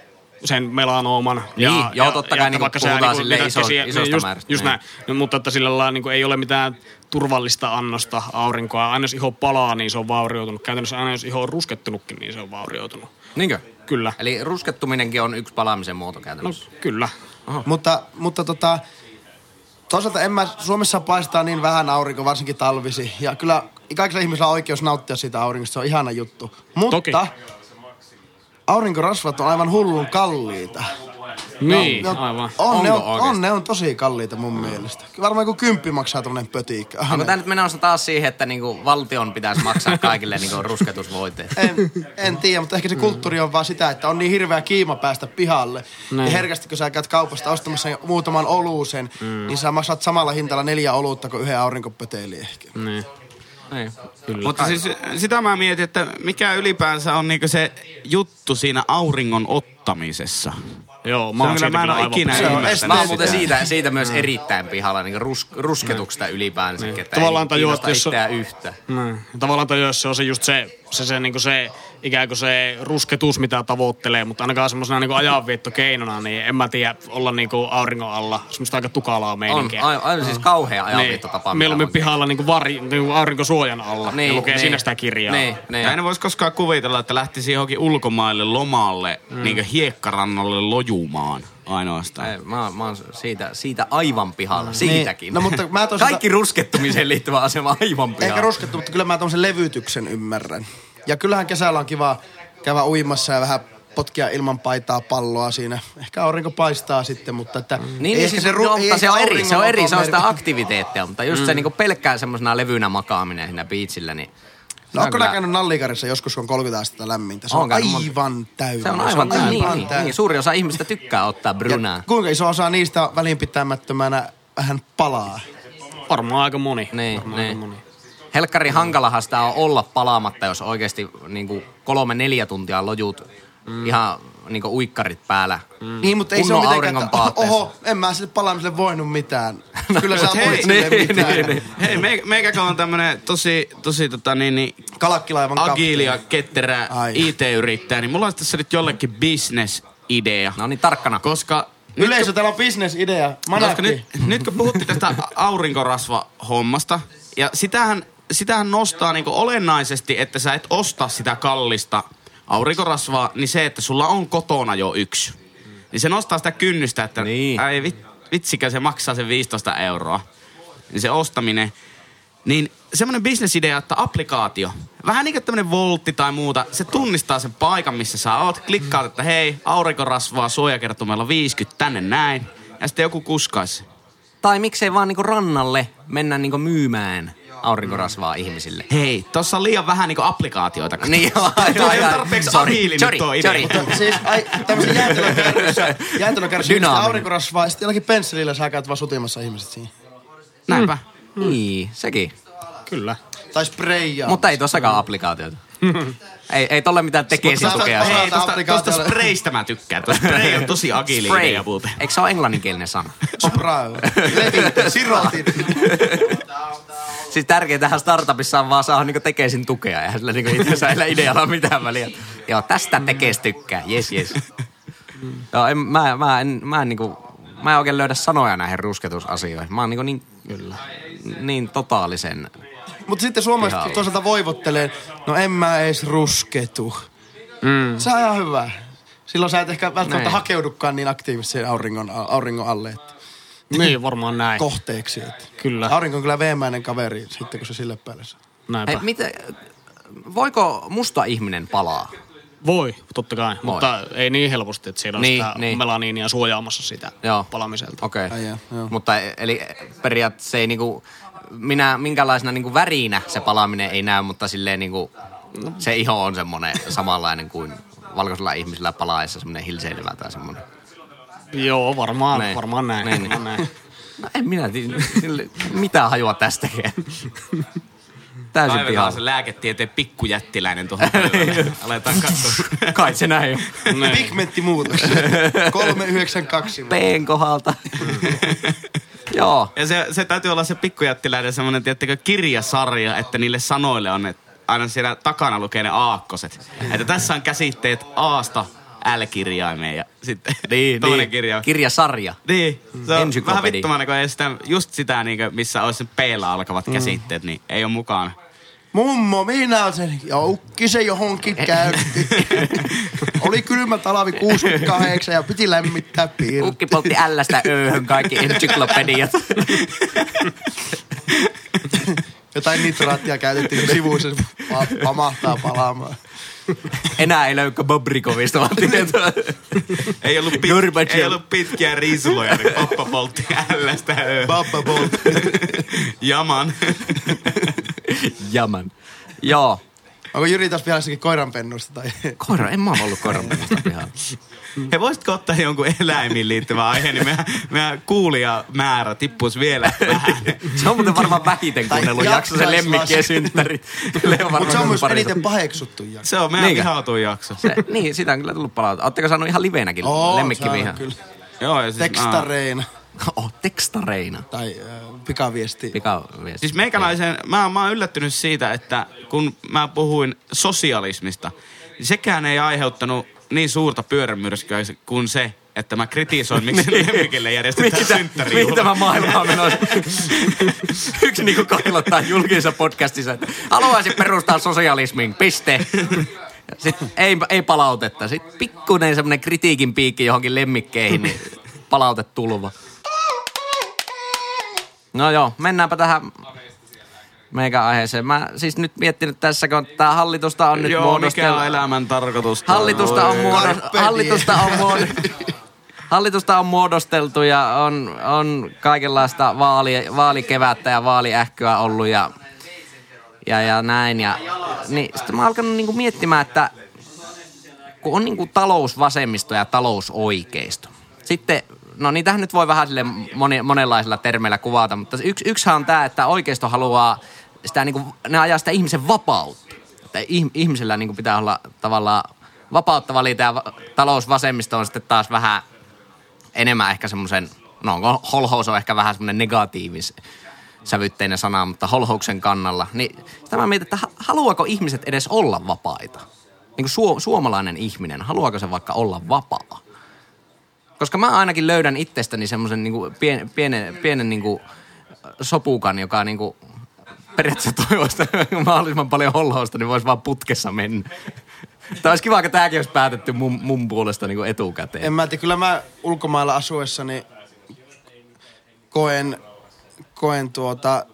sen melanooman. Niin, joo, totta kai että niinku vaikka puhutaan niinku silleen mitatkin iso- siihen- isosta just, määrästä, Just niin. näin. No, mutta että sillä lailla niin kuin ei ole mitään turvallista annosta aurinkoa. Aina jos iho palaa, niin se on vaurioitunut. Käytännössä aina jos iho on ruskettunutkin, niin se on vaurioitunut. Niinkö? Kyllä. Eli ruskettuminenkin on yksi palaamisen muoto No käytännössä. Kyllä. Mutta, mutta tota, toisaalta en mä, Suomessa paistaa niin vähän aurinko, varsinkin talvisi. Ja kyllä kaikilla ihmisillä on oikeus nauttia siitä auringosta, se on ihana juttu. Mutta Toki. aurinkorasvat on aivan hullun kalliita. Niin, Ne on, aivan. On, ne on, on, ne on tosi kalliita mun mielestä. Varmaan joku kymppi maksaa tämmönen pötiikka. Onko tämä nyt menossa taas siihen, että niinku valtion pitäisi maksaa kaikille niinku rusketusvoiteet? En, en tiedä, mutta ehkä se kulttuuri on vaan sitä, että on niin hirveä kiima päästä pihalle. Näin. Ja herkästi kun sä käyt kaupasta ostamassa muutaman oluusen, mm. niin sä maksat samalla hintalla neljä olutta kuin yhden aurinkopöteeli ehkä. Niin. Niin. Mutta siis sitä mä mietin, että mikä ylipäänsä on niinku se juttu siinä auringon ottamisessa. Joo, mä oon kyllä, siitä mä en kyllä ole aivan ikinä Se on ymmärtänyt Mä oon muuten siitä, siitä myös erittäin pihalla, niin rus, rusketuksesta ylipäänsä, että Niin. Tavallaan ei tajuat, kiinnosta jos yhtä. Mm. Tavallaan jos se on se just se, se, se, niinku se ikään kuin se rusketus, mitä tavoittelee, mutta ainakaan semmoisena niinku ajanviettokeinona, niin en mä tiedä olla niinku auringon alla. Semmoista aika tukalaa On, meininkiä. aivan, aivan siis kauhea ajanviittotapa. niin. Mieluummin pihalla niinku, vari, niinku aurinkosuojan alla niin, ja lukee niin. siinä sitä kirjaa. Niin, niin. Ja en voisi koskaan kuvitella, että lähtisi johonkin ulkomaille lomalle, mm. niin hiekkarannalle lojumaan ainoastaan. Ei, mä, oon- mä oon siitä, siitä aivan pihalla, siitäkin. No, mutta mä toisaalta- Kaikki ruskettumiseen liittyvä asema aivan pihalla. Ehkä ruskettu, mutta kyllä mä tämmöisen levytyksen ymmärrän. Ja kyllähän kesällä on kiva käydä uimassa ja vähän potkia ilman paitaa palloa siinä. Ehkä aurinko paistaa sitten, mutta että... Niin, ei niin ehkä siis se, ru- joo, ei se on eri, se on eri, se on sitä aktiviteettia, mutta just mm. se niinku pelkkää semmoisena levynä makaaminen siinä biitsillä, niin... No onko nää käynyt Nallikarissa joskus, kun on 30 astetta lämmintä? Se on, monta- aivan täynnä. Se on aivan, niin, niin, niin, niin, suuri osa ihmistä tykkää ottaa brynää. Ja kuinka iso osa niistä välinpitämättömänä vähän palaa? Varmaan aika moni. Niin, Varmaan aika niin. moni. Helkkari hankalahan sitä on olla palaamatta, jos oikeasti niinku kolme neljä tuntia lojut mm. ihan niinku uikkarit päällä. Mm. Niin, mutta ei se Kunnon ole mitenkään, että oho, en mä sille palaamiselle voinut mitään. [LAUGHS] Kyllä sä Hei, sille niin, mitään. niin, niin. Hei, me, meikäkö on tämmönen tosi, tosi tota niin, niin Kalakkilaivan kapteeni. ketterä Ai. IT-yrittäjä, niin mulla olisi tässä nyt jollekin business idea. No niin, tarkkana. Koska Yleisö, täällä on bisnesidea. Nyt, nyt kun puhuttiin tästä [LAUGHS] aurinkorasva-hommasta, ja sitähän, sitähän nostaa niinku olennaisesti, että sä et osta sitä kallista aurinkorasvaa, niin se, että sulla on kotona jo yksi. Niin se nostaa sitä kynnystä, että Niin. ei vit, vitsikö se maksaa sen 15 euroa. Niin se ostaminen. Niin semmoinen bisnesidea, että applikaatio, vähän niin kuin tämmöinen voltti tai muuta, se tunnistaa sen paikan, missä sä oot. Klikkaat, että hei, aurinkorasvaa suojakertomella 50 tänne näin. Ja sitten joku kuskaisi. Tai miksei vaan niinku rannalle mennä niinku myymään aurinkorasvaa ihmisille. Hei, tossa on liian vähän niinku applikaatioita. Niin, Tuo ei ole tarpeeksi Sorry, agiili sorry, nyt tuo idea. sorry. Mutta siis ai, tämmöisen jäätelökärryssä, [LAUGHS] jäätelökärryssä aurinkorasvaa ja sitten jollakin pensselillä sä käyt vaan sutimassa ihmiset siinä. Näinpä. Niin, sekin. Kyllä. Tai sprayjaa. Mutta ei tossakaan applikaatioita. [LAUGHS] ei, ei tolle mitään tekesin tukea. Hei, tosta, tosta spraysta mä tykkään. Tuo spray on tosi agiili Spray. idea muuten. Eikö se ole englanninkielinen sana? [LAUGHS] Spray. Sirotin. [LAUGHS] Siis tärkeintähän startupissa on vaan saada niinku tekesin tukea. Eihän sillä niinku itsensä idealla ole mitään väliä. Joo, tästä tekes tykkää. Jes, jes. Joo, en, mä, mä, en, mä, en niinku, mä en oikein löydä sanoja näihin rusketusasioihin. Mä oon niinku niin, Kyllä. niin totaalisen. Mutta sitten suomalaiset toisaalta voivottelee, no en mä ees rusketu. Mm. Se on ihan hyvä. Silloin sä et ehkä välttämättä Näin. hakeudukaan niin aktiivisesti auringon, auringon alle että Niin, varmaan näin. kohteeksi. Että. Kyllä. Aurinko on kyllä veemäinen kaveri sitten, kun se sille päälle saa. Näinpä. Hei, mitä, voiko musta ihminen palaa? Voi, totta kai. Voi. Mutta ei niin helposti, että siinä on Niin, sitä niin. melaniinia suojaamassa sitä Joo. palamiselta. Okei. Okay. Mutta eli periaatteessa se ei niinku, minä, minkälaisena niinku värinä se palaaminen ei näy, mutta silleen niinku, se iho on semmoinen samanlainen kuin valkoisella ihmisellä palaessa semmoinen hilseilevä tai semmoinen. Joo, varmaan, Niin. varmaan näin. Niin, niin. Varmaan näin. No en minä mitään hajua tästäkään. Täysin Kaivetaan pihalla. se lääketieteen pikkujättiläinen tuohon pöydälle. Aletaan katsoa. Kai se näin on. Niin. Pigmenttimuutos. [LAUGHS] 392. Peen kohdalta. [LAUGHS] Joo. Ja se, se täytyy olla se pikkujättiläinen semmoinen, tiettäkö, kirjasarja, että niille sanoille on, että aina siellä takana lukee ne aakkoset. Että tässä on käsitteet Aasta L-kirjaimeen ja sitten Niin, toinen niin. kirja. Kirjasarja. Niin, se on vähän vittumainen, kun ei sitä, just sitä, niin kuin, missä olisi p alkavat käsitteet, niin ei ole mukana. Mummo, minä sen joukki se johonkin käytti. [LAUGHS] Oli kylmä talvi 68 ja piti lämmittää piirti. Ukki poltti ällästä ööhön kaikki ensyklopediat. Jotain nitraattia käytettiin sivuissa, se pa- pamahtaa palaamaan. Enää ei löykkä Bobrikovista, vaan [LAUGHS] tietoa. Ei ollut, pit, ei ollut pitkiä riisuloja, niin pappa poltti ällästä öö. Babba Bolt. Mm. Jaman. [LAUGHS] Jaman. Joo. Onko Jyri taas vielä jossakin koiranpennusta? Tai... Koira, en mä ole ollut koiran puolesta pihalla. He voisitko ottaa jonkun eläimiin liittyvä aihe, niin meidän, meidän kuulijamäärä tippuisi vielä vähän. Se on muuten varmaan vähiten kuunnellut jakso, se. Kyllä on varmaan Mutta se on myös pari- eniten paheksuttu jakso. Se on meidän Niinkö? vihautuin jakso. Se, niin, sitä on kyllä tullut palautetta. Ootteko saanut ihan livenäkin Oo, saadaan kyllä. Joo, ja siis, Tekstareina. Oh, tekstareina. Tai äh, pikaviesti. Pikaviesti. Siis meikäläisen, mä, mä oon yllättynyt siitä, että kun mä puhuin sosialismista, niin sekään ei aiheuttanut niin suurta pyörämyrskyä kuin se, että mä kritisoin, miksi [LAUGHS] lemmikille järjestetään Mitä, synttärijuhla. mitä mä maailmaa menossa? [LAUGHS] Yksi niinku kailottaa julkisessa podcastissa, että haluaisin perustaa sosialismin, piste. Sitten ei, ei palautetta. Sitten pikkuinen semmoinen kritiikin piikki johonkin lemmikkeihin, niin palautetulva. No joo, mennäänpä tähän meikä aiheeseen. Mä siis nyt miettinyt tässä, kun tää hallitusta on nyt Joo, mikä muodosteltu. on elämän tarkoitus? Hallitusta on, muodos, hallitusta, on muod, [LAUGHS] hallitusta on muodosteltu ja on, on kaikenlaista vaali, vaalikevättä ja vaaliähkyä ollut ja, ja, ja näin. Ja, niin sitten mä oon alkanut niinku miettimään, että kun on niinku talousvasemmisto ja talousoikeisto. Sitten, no niitähän nyt voi vähän sille moni, monenlaisilla termeillä kuvata, mutta yksi, yksihän on tämä, että oikeisto haluaa sitä niinku, ne ajaa sitä ihmisen vapautta. Että ih- ihmisellä niinku pitää olla tavallaan vapautta valita ja va- talousvasemmisto on sitten taas vähän enemmän ehkä semmoisen, no holhous on ehkä vähän semmoinen negatiivis sävytteinen sana, mutta holhouksen kannalla. Niin sitä mä mietin, että ha- haluaako ihmiset edes olla vapaita? Niin kuin suo- suomalainen ihminen, haluaako se vaikka olla vapaa? Koska mä ainakin löydän itsestäni semmoisen niinku pien, pienen, pienen niinku sopukan, joka niinku periaatteessa toivoista [LAUGHS] mahdollisimman paljon holhousta, niin voisi vaan putkessa mennä. [LAUGHS] Tämä olisi kiva, että tämäkin olisi päätetty mun, mun puolesta niinku etukäteen. En mä tiedä, kyllä mä ulkomailla asuessani koen, koen tuota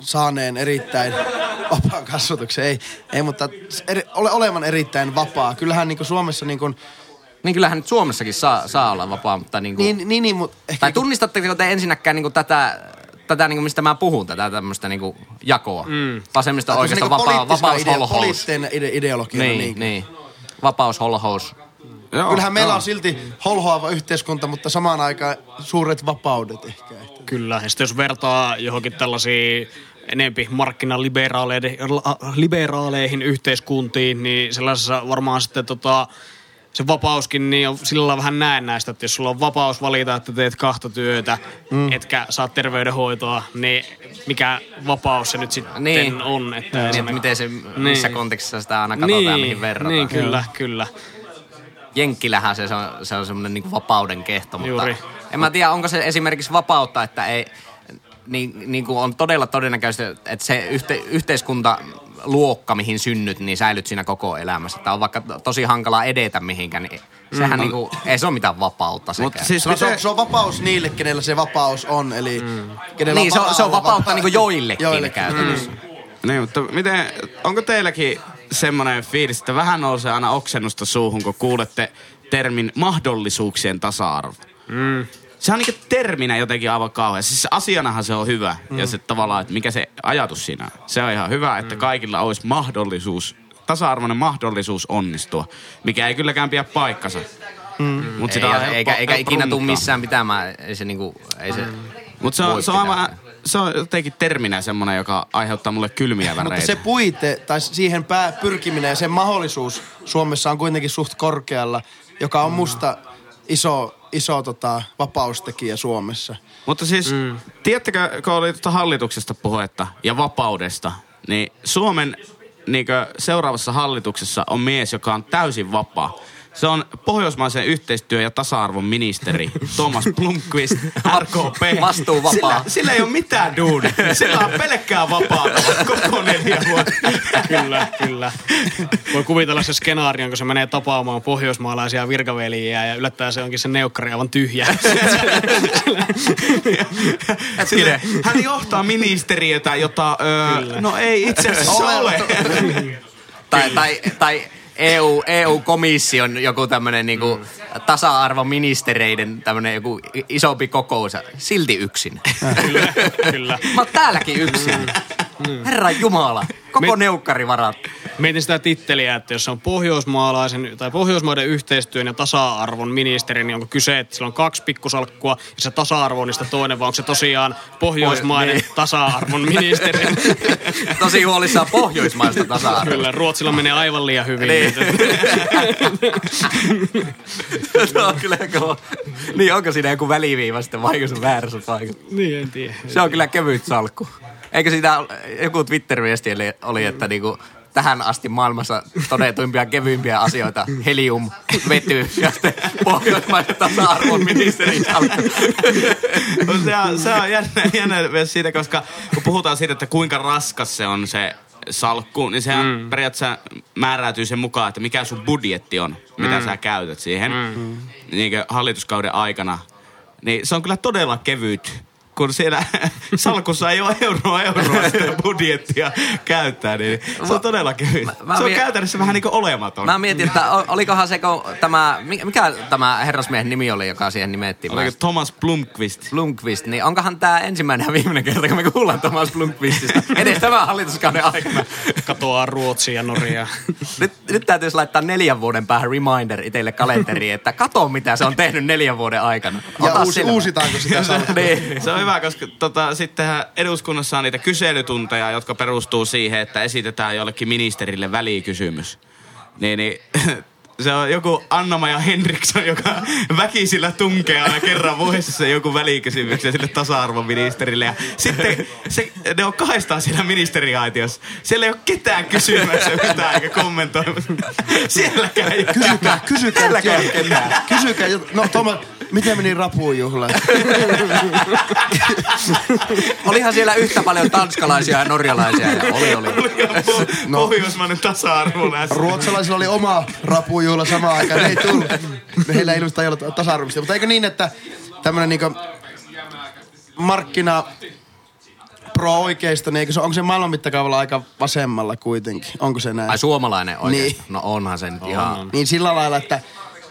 saaneen erittäin [LAUGHS] vapaan kasvatuksen. Ei, ei mutta eri, ole olevan erittäin vapaa. Kyllähän niin Suomessa niin kuin, Niin kyllähän nyt Suomessakin saa, saa olla vapaa, mutta niinku... niin, niin, niin mutta ehkä Tai tunnistatteko te ensinnäkään niinku tätä, tätä niinku, mistä mä puhun, tätä tämmöistä niinku jakoa? Mm. Vasemmista oikeasta niinku vapaa, vapaus, idea- holhous. Poliittinen ide- ideologia. Niin, niin. niin. Vapaus, holhous. Joo, Kyllähän meillä joo. on silti holhoava yhteiskunta, mutta samaan aikaan suuret vapaudet ehkä. Kyllä, ja sitten jos vertaa johonkin tällaisiin enempi markkinaliberaaleihin yhteiskuntiin, niin sellaisessa varmaan sitten tota, se vapauskin niin on sillä lailla vähän näennäistä, että jos sulla on vapaus valita, että teet kahta työtä, mm. etkä saa terveydenhoitoa, niin mikä vapaus se nyt sitten Niin. on. Että Niin, että miten se, missä Niin. kontekstissa sitä aina katsotaan, niin, mihin verrataan. Niin, kyllä, kyllä. Jenkkilähän se, se on, se on semmoinen niin vapauden kehto, mutta Juuri. en mä tiedä, onko se esimerkiksi vapautta, että ei, niin, niin kuin on todella todennäköistä, että se yhte, yhteiskuntaluokka, mihin synnyt, niin säilyt siinä koko elämässä. Tämä on vaikka to- tosi hankala edetä mihinkään, niin sehän mm. niin kuin, ei se ole mitään vapautta sekään. Mutta siis Se on, se, on, miten, se on vapaus niille, kenellä se vapaus on. Eli mm. kenellä Niin, se on- se on vapautta niinku joillekin joillekin. käytännössä. niin, mutta miten, onko teilläkin semmoinen fiilis, että vähän nousee aina oksennusta suuhun, kun kuulette termin mahdollisuuksien tasa-arvo? Mm. Se on niinku terminä jotenkin aivan kauhean. Siis asianahan se on hyvä. Mm. Ja se tavallaan, että mikä se ajatus siinä on. Se on ihan hyvä, että kaikilla olisi mahdollisuus, tasa-arvoinen mahdollisuus onnistua. Mikä ei kylläkään pidä paikkansa. Mm. Mut Ei, on eikä, eikä ikinä tule missään pitämään, ei se niinku, ei se... Mutta se on, se on aivan, se on jotenkin terminä semmoinen, joka aiheuttaa mulle kylmiä väreitä. Mutta se puite tai siihen pää, pyrkiminen ja sen mahdollisuus Suomessa on kuitenkin suht korkealla, joka on musta iso, iso tota, vapaustekijä Suomessa. Mutta siis, mm. tiedättekö, kun oli tuota hallituksesta puhetta ja vapaudesta, niin Suomen niinkö, seuraavassa hallituksessa on mies, joka on täysin vapaa. Se on pohjoismaisen yhteistyö- ja tasa-arvon ministeri Thomas Blomqvist, [LAUGHS] RKP. Vastuuvapaa. Sillä, sillä ei ole mitään duunia. Sillä on pelkkää vapaata koko neljä vuotta. Kyllä, kyllä. Voi kuvitella se skenaarion, kun se menee tapaamaan pohjoismaalaisia virkaveliä ja yllättäen se onkin se neukkari aivan tyhjä. [LAUGHS] Sille, hän johtaa ministeriötä, jota öö, no ei itse asiassa ole. Tai, tai, tai EU, EU-komission joku tämmönen niinku Mm. tasa-arvoministereiden tämmönen joku isompi kokous. Silti yksin. kyllä, [LAUGHS] kyllä. Mä oon täälläkin yksin. Herra Jumala. Koko Me- neukkari varat. Mietin sitä titteliä, että jos on pohjoismaalaisen tai pohjoismaiden yhteistyön ja tasa-arvon ministeri, niin onko kyse, että sillä on kaksi pikkusalkkua ja se tasa-arvo on toinen, vai onko se tosiaan pohjoismainen niin. tasa-arvon ministeri? [LAUGHS] Tosi huolissaan pohjoismaista tasa-arvoa. Kyllä, Ruotsilla menee aivan liian hyvin. Niin. Se [LAUGHS] on kyllä kova. Niin onko siinä joku väliviiva sitten vai se väärässä paikassa? niin, en tiedä. Se on kyllä kevyt salkku. Eikö siitä joku Twitter-viesti oli, että niinku tähän asti maailmassa todetuimpia kevyimpiä asioita, helium, vety ja sitten pohjoismaisen tasa-arvon ministerin. No se on, se on jännä, jännä myös siitä, koska kun puhutaan siitä, että kuinka raskas se on se salkku, niin sehän mm. periaatteessa määräytyy sen mukaan, että mikä sun budjetti on, mitä Mm. sä käytät siihen mm. niin hallituskauden aikana. Niin se on kyllä todella kevyt, kun siellä [LAUGHS] salkussa ei ole euroa euroa sitä budjettia käyttää, niin se on todella kevyt. Mä- mä se on käytännössä vähän niin kuin olematon. Mä mietin, että olikohan se, kun tämä, mikä- tämä herrasmiehen nimi oli, joka siihen nimettiin? Oliko Thomas Blomqvist? Blomqvist, niin onkohan tämä ensimmäinen ja viimeinen kerta, kun me kuullaan Thomas Blomqvistista edes tämän hallituskauden aikana. Katoaa Ruotsia ja Norjaa. Nyt, nyt täytyisi laittaa neljän vuoden päähän reminder itselle kalenteriin, että kato mitä se on tehnyt neljän vuoden aikana. Ja Ota uusi, selvä. uusitaanko sitä [LAUGHS] niin. Se on hyvä, koska tota, sittenhän eduskunnassa on niitä kyselytunteja, jotka perustuu siihen, että esitetään jollekin ministerille välikysymys. Niin, niin [LAUGHS] se on joku Anna-Maja Henriksson, joka väkisillä tunkee aina kerran vuodessa joku välikysymyksen sille tasa-arvoministerille. Ja sitten se, ne on kahdestaan siellä ministeriaitiossa. Siellä ei ole ketään kysymässä mitään eikä kommentoimassa. Sielläkään ei ole Kysykää, kysykää. Ketään. Kysykää. No Toma, miten meni rapuun juhla? [LAUGHS] Olihan siellä yhtä paljon tanskalaisia ja norjalaisia. Ja oli, oli. No. Pohjoismainen tasa-arvo. Ruotsalaisilla oli oma rapujuhla samaan aikaan. Ne ei tullut. Heillä ei ilmeisesti ollut tasa-arvoista. Mutta eikö niin, että tämmönen niinku markkina pro-oikeisto, niin eikö se, onko se maailman mittakaavalla aika vasemmalla kuitenkin? Onko se näin? Ai suomalainen oikein? Niin. No onhan se nyt ihan... Niin sillä lailla, että,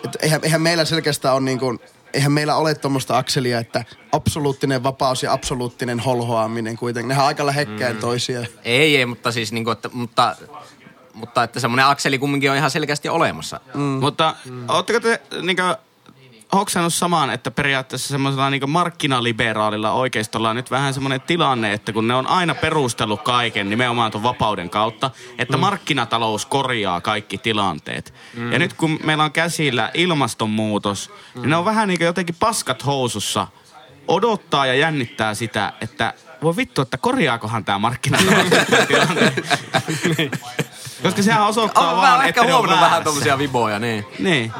että eihän, eihän meillä selkeästi ole niin kuin, eihän meillä ole tuommoista akselia, että absoluuttinen vapaus ja absoluuttinen holhoaminen kuitenkin. Nehän aika lähekkäin mm. toisiaan. Ei, ei, mutta siis niinku, että, mutta, mutta että semmoinen akseli kumminkin on ihan selkeästi olemassa. Mm. Mutta mm. ootteko te niinkö hoksannut samaan, että periaatteessa semmoisella niin markkinaliberaalilla oikeistolla on nyt vähän semmoinen tilanne, että kun ne on aina perustellut kaiken nimenomaan tuon vapauden kautta, että mm. markkinatalous korjaa kaikki tilanteet. Mm. Ja nyt kun meillä on käsillä ilmastonmuutos, mm. niin ne on vähän niin kuin jotenkin paskat housussa odottaa ja jännittää sitä, että voi vittu, että korjaakohan tämä markkinatalous [LAUGHS] tilanteen. Koska sehän osoittaa On vaan, että ne on vähän tommosia viboja, niin. Niin.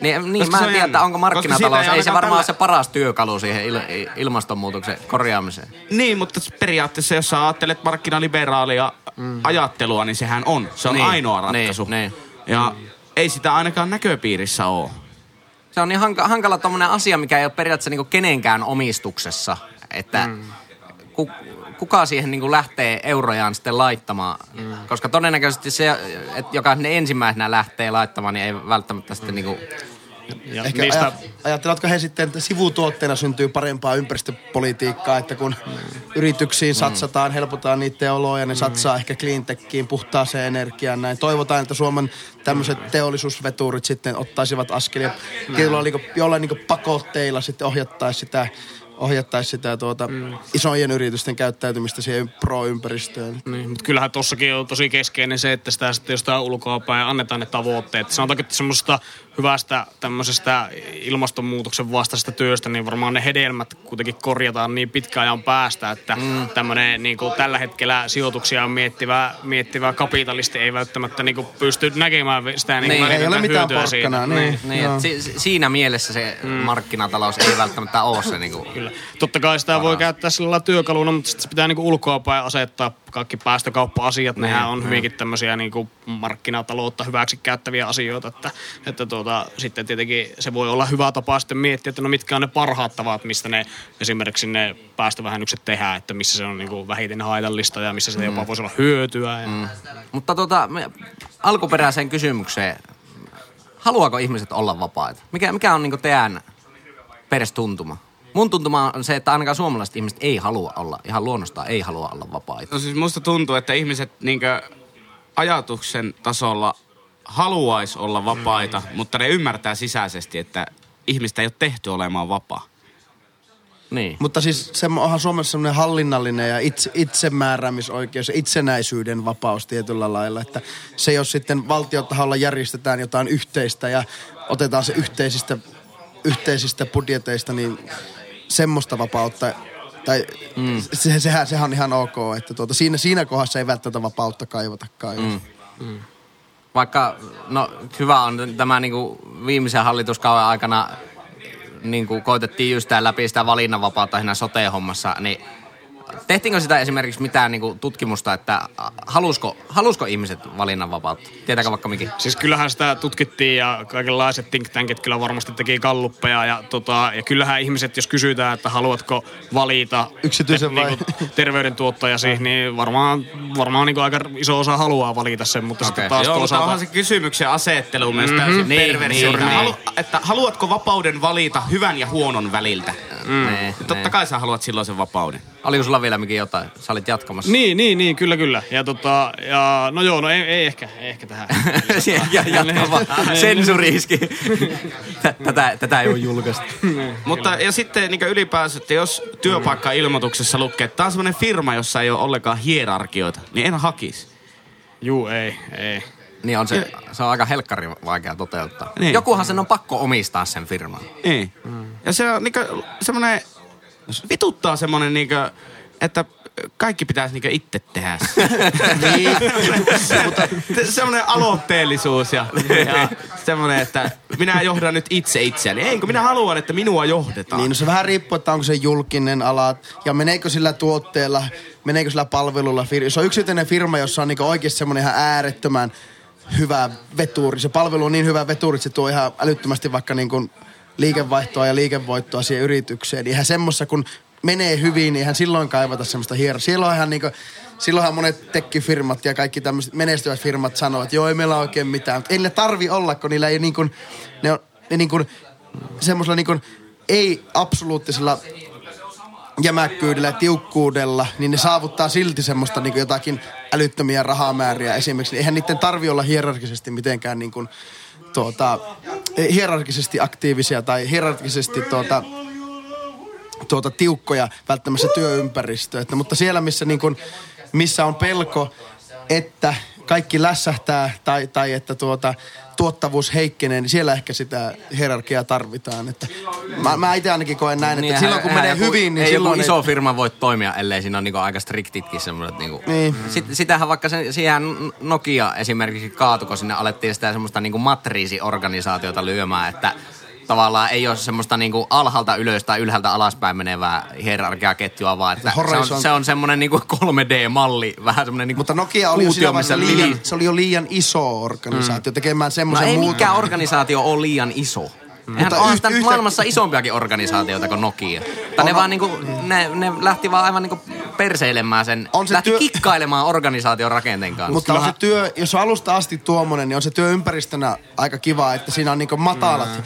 Niin, niin mä en tiedä, onko markkinatalous, ei ei se varmaan tällä- ole se paras työkalu siihen il- ilmastonmuutoksen korjaamiseen. Niin, mutta periaatteessa jos sä ajattelet markkinaliberaalia mm. ajattelua, niin sehän on. Se on Niin, ainoa ratkaisu. niin, niin. Ja ei sitä ainakaan näköpiirissä ole. Se on niin hanka, hankala tommonen asia, mikä ei ole periaatteessa niinku kenenkään omistuksessa. Että mm. ku, kuka siihen niinku lähtee eurojaan sitten laittamaan. Mm. Koska todennäköisesti se, että joka ne ensimmäisenä lähtee laittamaan, niin ei välttämättä sitten niinku... Ja Ehkä niistä, ajatteletko he sitten, että sivutuotteena syntyy parempaa ympäristöpolitiikkaa, että kun yrityksiin satsataan, helpotaan niiden oloja, ne satsaa ehkä cleantechiin, puhtaaseen energiaan näin. Toivotaan, että Suomen tämmöiset teollisuusveturit sitten ottaisivat askelia, joilla niinku, jollain niinku pakotteilla sitten ohjattaisi sitä ohjattaisi sitä tuota, isojen yritysten käyttäytymistä siihen pro-ympäristöön. Niin, mutta kyllähän tossakin on tosi keskeinen se, että sitä sitten jostain ulkoapäin annetaan ne tavoitteet. Sanotaanko, että semmoisesta hyvästä tämmöisestä ilmastonmuutoksen vastaisesta työstä, niin varmaan ne hedelmät kuitenkin korjataan niin pitkän ajan päästä, että mm. tämmöinen niin kuin tällä hetkellä sijoituksia miettivä, miettivä kapitalisti ei välttämättä niin kuin pysty näkemään sitä niin, Niin. niin Ei ole mitään hyötyä porkkanaa, siinä. niin. Niin, et si, si- siinä mielessä se mm. markkinatalous ei välttämättä ole se niinku... Kyllä. Totta kai sitä voi käyttää sillä työkaluna, mutta sitten se pitää niinku ulkoapäin asettaa kaikki päästökauppa-asiat. Nehän on hyvinkin tämmöisiä niinku markkinataloutta hyväksi käyttäviä asioita. Että, että tuota, sitten tietenkin se voi olla hyvä tapa sitten miettiä, että no mitkä on ne parhaat tavat, mistä ne esimerkiksi ne päästövähennykset tehdään, että missä se on niinku vähiten haitallista ja missä se jopa voisi olla hyötyä. Ja, mm. Mutta me- alkuperäiseen kysymykseen. Haluaako ihmiset olla vapaita? Mikä, mikä on niinku teidän perestuntuma? Mun tuntuma on se, että ainakaan suomalaiset ihmiset ei halua olla, ihan luonnostaan ei halua olla vapaita. No siis musta tuntuu, että ihmiset niinkö ajatuksen tasolla haluais olla vapaita, mm. mutta ne ymmärtää sisäisesti, että ihmistä ei ole tehty olemaan vapaa. Niin. Mutta siis se onhan Suomessa semmoinen hallinnallinen ja itse, itsemääräämisoikeus ja itsenäisyyden vapaus tietyllä lailla. Että se jos sitten valtiotaholla järjestetään jotain yhteistä ja otetaan se yhteisistä, yhteisistä budjeteista, niin semmoista vapautta tai mm. se, sehän, sehän on ihan ok, että tuota, siinä, siinä kohdassa ei välttämättä vapautta kaivatakaan. Mm. Vaikka, no hyvä on tämä niinku viimeisen hallituskauden aikana niinku koitettiin just läpi sitä valinnanvapautta siinä sote-hommassa, niin tehtiinkö sitä esimerkiksi mitään niinku tutkimusta, että halusko, halusko ihmiset valinnanvapautta? Tietääkö vaikka mikin? Siis kyllähän sitä tutkittiin ja kaikenlaiset think tankit kyllä varmasti teki kalluppeja ja, tota, ja kyllähän ihmiset, jos kysytään, että haluatko valita Yksityisen vai? Niinku, terveydentuottajasi, niin varmaan, varmaan niinku aika iso osa haluaa valita sen, mutta okay. sitten taas Joo, toisaalta... onhan se kysymyksen asettelu myös mm-hmm. täysin Niin, perversio. niin, että, niin. halu, että haluatko vapauden valita hyvän ja huonon väliltä? Mm. Nee, Totta kai sä haluat silloin sen vapauden. Oliko sulla vielä mikin jotain? Sä olit jatkamassa. Niin, niin, niin, kyllä, kyllä. Ja, tota, ja no joo, no ei, ei ehkä, ei ehkä tähän. [LAUGHS] ja jatka vaan. [LAUGHS] Sensuriiski. [LAUGHS] tätä, tätä ei ole julkaistu. Mutta ja sitten niin ylipäänsä, että jos työpaikka-ilmoituksessa lukee, että tämä on semmoinen firma, jossa ei ole ollenkaan hierarkioita, niin en hakisi. Juu, ei, ei. Niin on se, se on aika helkkari vaikea toteuttaa. Niin. Jokuhan sen on pakko omistaa sen firman. Niin. Ja se on niinku semmonen, vituttaa semmonen niinku, että kaikki pitäisi niinku itse tehdä. [LAUGHS] niin. Mutta semmonen aloitteellisuus ja, ja semmonen, että minä johdan nyt itse itseäni. Ei, kun minä haluan, että minua johdetaan. Niin, no se vähän riippuu, että onko se julkinen ala ja meneekö sillä tuotteella, meneekö sillä palvelulla. Jos on yksityinen firma, jossa on niinku oikeasti semmoinen ihan äärettömän hyvä veturi. Se palvelu on niin hyvä veturi, että se tuo ihan älyttömästi vaikka niinku liikevaihtoa ja liikevoittoa siihen yritykseen. Niin eihän semmossa, kun menee hyvin, niin eihän silloin kaivata semmoista hierarkiaa. Silloin ihan niinku, silloinhan monet tekkifirmat ja kaikki tämmöiset menestyvät firmat sanoo, että joo, ei meillä oikein mitään. Mutta ei ne tarvi olla, kun niillä ei niin kuin, ne on, ne niin kuin, semmoisella niin kuin, ei absoluuttisella jämäkkyydellä ja tiukkuudella, niin ne saavuttaa silti semmoista niin jotakin älyttömiä rahamääriä esimerkiksi. Eihän niiden tarvi olla hierarkisesti mitenkään niin kuin, tuota, hierarkisesti aktiivisia tai hierarkisesti tuota, tuota tiukkoja välttämättä se työympäristö. Että, mutta siellä, missä, niin kun, missä on pelko, että kaikki lässähtää tai, tai että tuota, tuottavuus heikkenee, niin siellä ehkä sitä hierarkiaa tarvitaan. Että mä, mä itse ainakin koen näin, että Niin, silloin kun menee joku- hyvin, niin ei silloin... joku iso firma voi toimia, ellei siinä ole niinku aika striktitkin semmoiset. Niinku. Niin. Sit, sitähän vaikka sen, siihen Nokia esimerkiksi kaatu, kun sinne alettiin sitä semmoista niinku matriisiorganisaatiota lyömään, että tavallaan ei ole semmoista niinku alhaalta ylös tai ylhäältä alaspäin menevää hierarkiaketjua, vaan että se on, Horizon- se on semmoinen niinku 3D-malli, vähän semmoinen niinku Mutta Nokia oli jo kuutio, vaiheessa missä liian, liin- se oli jo liian iso organisaatio tekemään No semmoisen ei muutoksen. mikään organisaatio ole liian iso. Eihän Mutta nyt yhtä- maailmassa isompiakin organisaatioita kuin Nokia. Tai ne On- vaan niinku, ne, ne lähti vaan aivan niinku perseilemään sen, On se lähti työ- kikkailemaan organisaation rakenteen kanssa. Mutta on se työ, jos on alusta asti tuommoinen, niin on se työympäristönä aika kiva, että siinä on niinku matalat. Mm.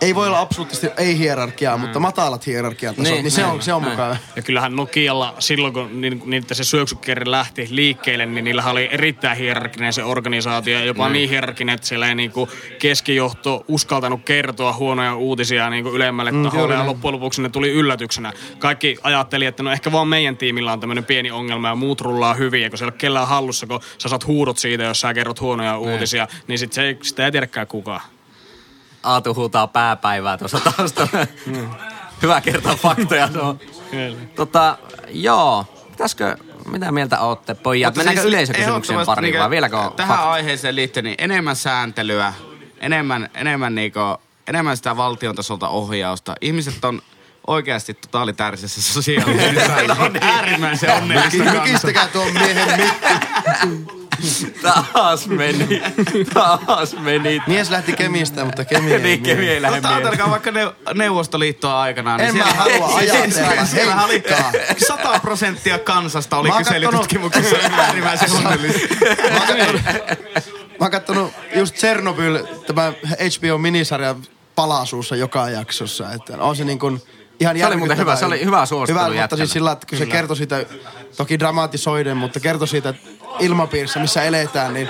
Ei voi olla absoluuttisesti ei hierarkiaa, mutta matalat hierarkian tasot, Niin, niin, niin se on, se on näin. mukava. Ja kyllähän Nokialla silloin, kun ni- niitä se syöksykierre lähti liikkeelle, niin niillä oli erittäin hierarkinen se organisaatio. Ja jopa niin hierarkinen, että siellä ei niinku keskijohto uskaltanut kertoa huonoja uutisia niinku ylemmälle mm, taholle. Ja loppujen lopuksi ne tuli yllätyksenä. Kaikki ajatteli, että no ehkä vaan meidän tiimillä on tämmöinen pieni ongelma ja muut rullaa hyvin. Ja kun siellä ei ole kellään hallussa, kun sä saat huudot siitä, jos sä kerrot huonoja uutisia, niin sit se ei, sitä ei tiedäkään kukaan. Aatu huutaa pääpäivää tuossa taustalla. Hyvä kertaa faktoja. No. Tota, joo. Pitäisikö, mitä mieltä ootte pojat? Mutta Mennäänkö siis yleisökysymyksen ehdottomasti pariin niinku vai vieläkö on Tähän fakta? aiheeseen liittyen niin enemmän sääntelyä, enemmän, enemmän, niinku, enemmän sitä valtion tasolta ohjausta. Ihmiset on oikeasti totaalitäärisessä sosiaalisessa. [LAUGHS] on äärimmäisen onnellista. Mykistäkää tuon miehen mikki. [LAUGHS] [LAUGHS] Taas meni. Taas meni. Mies lähti Kemistä, mutta Kemi ei niin. Kemi ei lähde Mutta ajatelkaa vaikka neu- Neuvostoliittoa aikanaan. En mä siellä- halua ajatella. siellä- Siellä oli Henkkaa. 100 prosenttia kansasta oli Mä oon kyselytutkimuksessa äärimmäisen onnellista. Mä oon kattonut, mä just Chernobyl, tämä HBO-minisarja palasuussa joka jaksossa. Että on se niin kuin ihan Se oli muuten hyvä, se oli hyvä suosittelu Hyvä, mutta siis sillä, että kun se kertoi siitä, toki dramatisoiden, mutta kertoi siitä ilmapiirissä, missä eletään, niin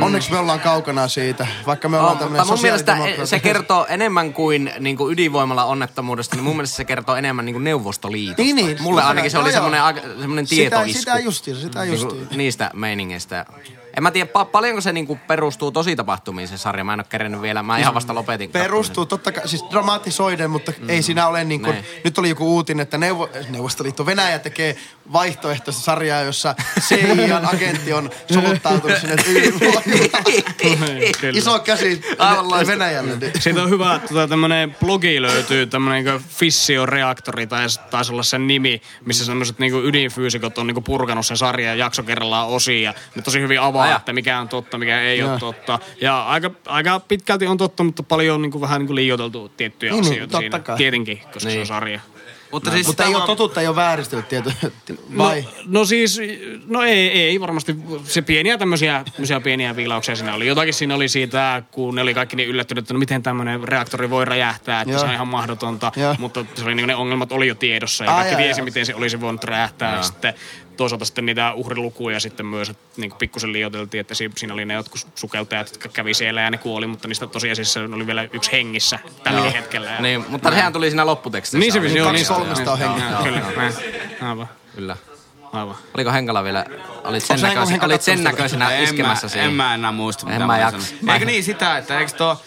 onneksi me ollaan kaukana siitä, vaikka me ollaan On, tämmöinen mun mielestä se kertoo enemmän kuin, niin kuin ydinvoimalla onnettomuudesta, niin mun mielestä se kertoo enemmän niin kuin Neuvostoliitosta. Niin, niin. Mulle Totta ainakin se oli semmoinen, semmoinen Sitä- tietoisku. sitä justiinsa, sitä Niin kuin justiinsa. niistä meiningeistä. En mä tiedä, pa- paljonko se niinku perustuu tosi tapahtumiin se sarja. Mä en ole kerennyt vielä, mä ihan vasta lopetin. Perustuu totta kai, siis dramatisoiden, mutta mm. ei siinä ole niin kuin, Näin. nyt oli joku uutinen, että Neuvo, Neuvostoliitto Venäjä tekee vaihtoehtoista sarjaa, jossa [LAUGHS] CIAn agentti on soluttautunut sinne ydinvoimaan. Iso käsi Aivan. Venäjälle. niin- Siitä on hyvä, että tota, tämmönen blogi löytyy, tämmönen niin fissioreaktori, tai taisi olla sen nimi, missä semmoiset niin ydinfyysikot on niin purkanut sen sarjan jakso kerrallaan osiin, ja ne tosi hyvin avaa, Aja. että mikä on totta, mikä ei Joo. ole totta. Ja aika, aika pitkälti on totta, mutta paljon on niin kuin, vähän niin kuin liioiteltu tiettyjä Niin, niin, asioita totta siinä. kai. Tietenkin, koska se on Niin. sarja. Mutta siis Mutta ei ole totuutta, ei ole vääristelyt tieto. Vai? No, no siis, no ei, ei varmasti. Se pieniä tämmöisiä, tämmöisiä pieniä viilauksia siinä oli. Jotakin siinä oli siitä, kun ne oli kaikki niin yllättyneet, että no miten tämmöinen reaktori voi räjähtää, että Joo. se on ihan mahdotonta. Joo. Mutta se oli, niin, ne ongelmat oli jo tiedossa ja Ai, kaikki ai, tiesi, miten se olisi voinut räjähtää. Ja sitten toisaalta sitten niitä uhrilukuja sitten myös, että niin pikkusen liioiteltiin, että si- siinä oli ne jotkut sukeltajat, jotka kävi siellä ja ne kuoli, mutta niistä tosiasiassa oli vielä yksi hengissä tälläkin hetkellä. Ja... Niin, mutta sehän tuli siinä lopputekstissä. Niin se Oli joo, kaksi niin kolmesta on hengissä. Kyllä. Aivan. Kyllä. Aivan. Oliko Henkala vielä, olit sen, Henkala olit sen näköisenä en, iskemässä mä, siihen? en mä enää muista, En mitä mä mä jaksa. Eikö niin sitä, että eikö tuo...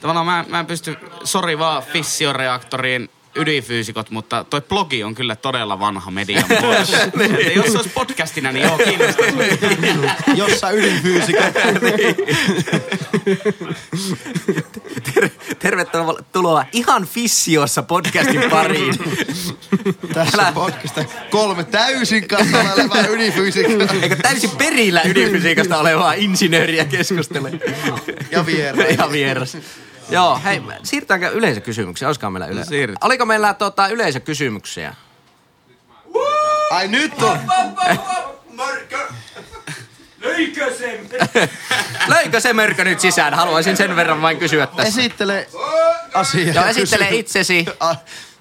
Tavallaan mä, mä en pysty, sori vaan fissioreaktorien ydinfyysikot, mutta toi blogi on kyllä todella vanha median [LAUGHS] muoto. Että jos se olisi podcastina, niin joo, kiinnostaisi. Jossa ydinfyysikot. Ter- tervetuloa ihan fissiossa podcastin pariin. Tässä Älä- podcasta kolme täysin kannalla olevaa ydinfyysikkoa. Eikö täysin perillä ydinfysiikasta olevaa insinööriä keskustele? Ja vieraan. ja vieras. Joo, hei, siirrytäänkö yleisökysymyksiä? Olisikohan meillä yleisö? siirrytään. Oliko meillä tota, yleisökysymyksiä? Ai nyt on. Löikö se mörkö nyt sisään? Haluaisin sen verran vain kysyä tässä. Esittele asia. Joo, esittele itsesi,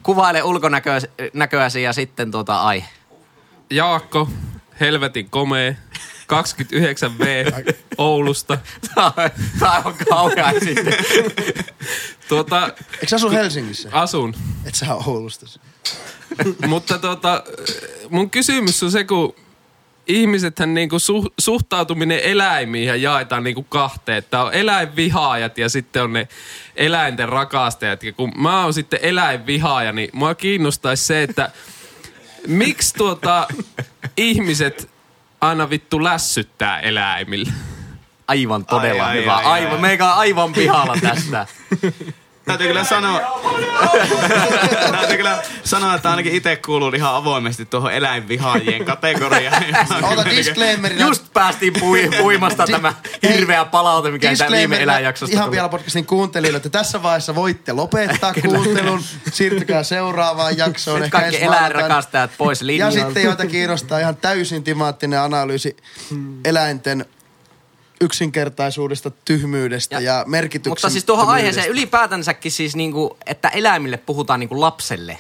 kuvaile ulkonäköäsi ja sitten tuota aihe. Jaakko, helvetin komea, 29V Oulusta. Tämä on kaukaa sitten. Tuota, Eikö sä asu Helsingissä? asun. Et sä oo Oulusta. Mutta tuota, mun kysymys on se, kun ihmisethän niinku su, suhtautuminen eläimiin jaetaan niinku kahteen. Että on eläinvihaajat ja sitten on ne eläinten rakastajat. Ja kun mä oon sitten eläinvihaaja, niin mua kiinnostaisi se, että miksi tuota ihmiset aina vittu lässyttää eläimille? Aivan todella Ai, ai, hyvä. ai, ai, aivan, meikä on aivan pihalla tästä. [LAUGHS] Täytyy kyllä sanoa, [LAUGHS] täytyy kyllä sanoa, että ainakin itse kuuluu ihan avoimesti tuohon eläinvihaajien kategoriaan. [LAUGHS] Ota disclaimerina. Just päästiin pui, puimasta tämä hirveä palaute, mikä tämä viime eläinjaksosta Ihan tuli. vielä podcastin kuuntelijoille, että tässä vaiheessa voitte lopettaa [LAUGHS] kuuntelun. Siirtykää seuraavaan jaksoon. Nyt ehkä kaikki eläinrakastajat pois Ja linjoilta. sitten joita kiinnostaa ihan täysin timaattinen analyysi eläinten yksinkertaisuudesta, tyhmyydestä ja, ja merkityksen. Mutta siis tuohon aiheeseen ylipäätänsäkin siis niinku, että eläimille puhutaan niinku lapselle.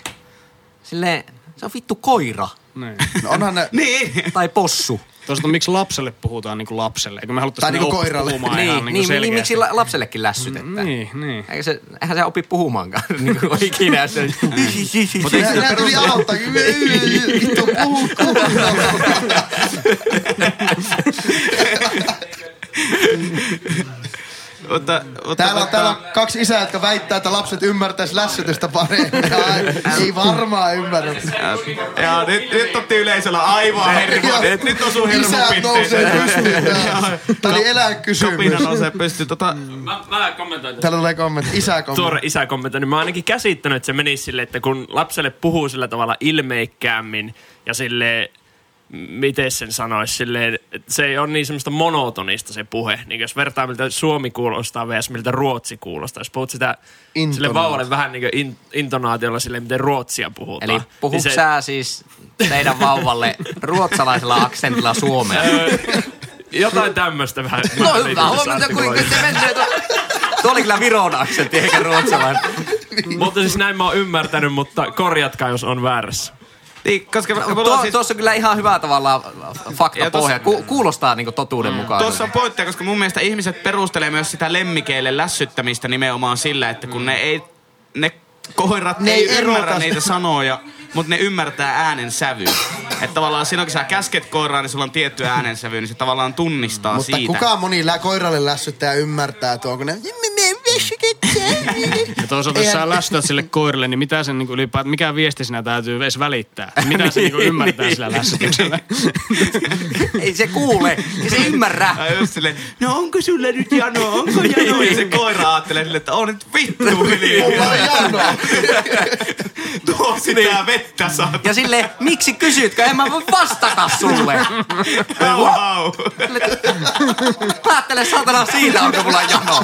Silleen, se on vittu koira Niin. No onhan ne, [LAUGHS] niin. tai possu. Toisaalta miksi lapselle puhutaan niin kuin lapselle? Eikö me haluttaisiin Tai niinku koiralle. puhumaan niin, ihan niin, niin, niin, niin miksi la- lapsellekin lässytetään? Niin, niin. Eikä se, eihän se opi puhumaankaan. [LAUGHS] niin kuin ikinä. Se, [LAUGHS] Mutta eikö nää se tuli aloittaa. Vittu puhu kunnolla. Mutta, mutta Täällä on, täällä on kaksi isää, jotka väittää, että lapset ymmärtäis lässytystä paremmin. [LAUGHS] Ei varmaan ymmärrä. Ja nyt, nyt otti yleisöllä aivan hermo. Nyt, nyt osuu Isät nousee pystyyn. Tämä oli eläinkysymys. Kopina nousee pystyyn. Tota, Mä, mä kommentoin. Täällä tulee kommentti. Isä Tuore kommentti. isä kommentoi, niin mä oon ainakin käsittänyt, että se menisi silleen, että kun lapselle puhuu sillä tavalla ilmeikkäämmin ja sille miten sen sanoisi, silleen, se ei ole niin semmoista monotonista se puhe. Niin jos vertaa miltä Suomi kuulostaa vs. miltä Ruotsi kuulostaa. Jos puhut sitä Intonaatio. sille vauvalle vähän niin kuin in, intonaatiolla silleen, miten ruotsia puhutaan. Eli puhuuko niin se- sä siis teidän vauvalle ruotsalaisella aksentilla suomea? Jotain tämmöistä vähän. No hyvä, huomenta kuinka se menee. Tuo oli kyllä Viron aksentti eikä ruotsalainen. Mutta siis näin mä oon ymmärtänyt, mutta korjatkaa, jos on väärässä. Niin, koska me Tuo, ollaan siis, tuossa on kyllä ihan hyvä tavalla faktapohja. Ja Ku, kuulostaa niinku totuuden mukaan. Tuossa on pointteja, koska mun mielestä ihmiset perustelee myös sitä lemmikeille lässyttämistä nimenomaan sillä, että kun ne ei, ne koirat Ne ei ei ymmärrä erota. niitä sanoja, mutta ne ymmärtää äänen sävy. Että tavallaan silloin, kun sä käsket koiraa, niin sulla on tietty äänensävy, niin se tavallaan tunnistaa Mutta siitä. kukaan moni lä- koiralle lässyttäjä ymmärtää tuon, kun ne... Ja toisaalta jos sä lässytät sille koirille, niin mitä sen niin ylipäätään, mikä viesti sinä täytyy edes välittää? Mitä se niin ymmärtää sillä lässytyksellä? Ei se kuule, ei se ymmärrä. Ja just silleen, no onko sulla nyt jano, onko jano? Ja se koira ajattelee silleen, että on nyt vittu hiljaa. Mulla on jano. Tuo sitä vettä saa. Ja sille, miksi kysytkö? En mä voi vastata sulle. Wow. Päättele saatana siitä, onko mulla jano.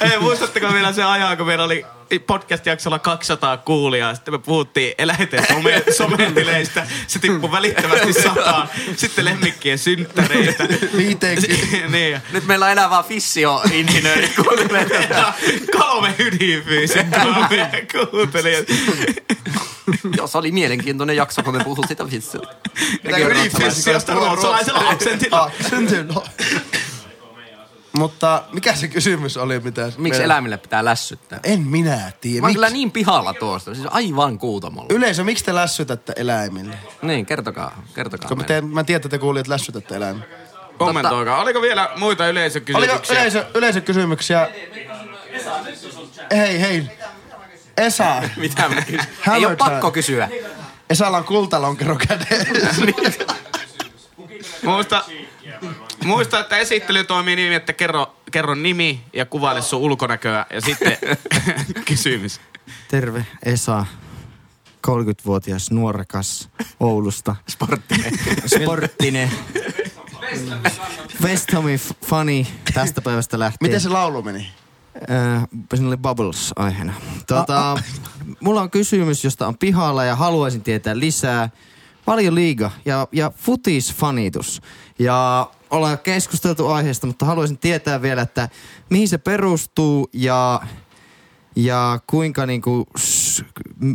Ei, muistatteko vielä se ajan, kun meillä oli podcast-jaksolla 200 kuulijaa. Sitten me puhuttiin eläinten some, sometileistä. Se tippui välittömästi sataan. Sitten lemmikkien synttäreistä. Viiteenkin. [LAUGHS] niin. Nyt meillä on enää vaan fissio-insinöörit kuuntelee tätä. ja kolme ydinfyysikkoa meidän kuuntelijat. Joo, se oli mielenkiintoinen jakso, kun me puhuttiin sitä fissio. Pitääkö ydinfyysikkoja Sellaista ruotsalaisella aksentilla. Aksentilla. Mutta mikä se kysymys oli? Mitä Miksi meidän- eläimille pitää lässyttää? En minä tiedä. Mä oon kyllä niin pihalla tuosta. Siis aivan kuutamolla. Yleisö, miksi te lässytätte eläimille? Niin, kertokaa. Kertokaa Kun mä, meille. te, mä tiedän, että te kuulijat lässytätte eläimille. Kommentoikaa. Oliko vielä muita Oliko yleisökysymyksiä? yleisö, yleisökysymyksiä? Hei, hei. Esa. [LAUGHS] Mitä mä kysyn? Ei ole pakko kysyä. Esalla on kultalonkero kädessä. [LAUGHS] Muista, muista, että esittely toimii niin, että kerro, kerro nimi ja kuvaile sun ulkonäköä ja sitten [LAUGHS] kysymys. Terve, Esa. 30-vuotias nuorekas Oulusta. Sporttinen. Sporttinen. West Hamin f- fani tästä päivästä lähtien. Miten se laulu meni? Äh, siinä oli Bubbles aiheena. Tota, mulla on kysymys, josta on pihalla ja haluaisin tietää lisää. Paljon liiga ja, ja futisfanitus. Ja ollaan keskusteltu aiheesta, mutta haluaisin tietää vielä, että mihin se perustuu ja, ja kuinka niinku, s- m-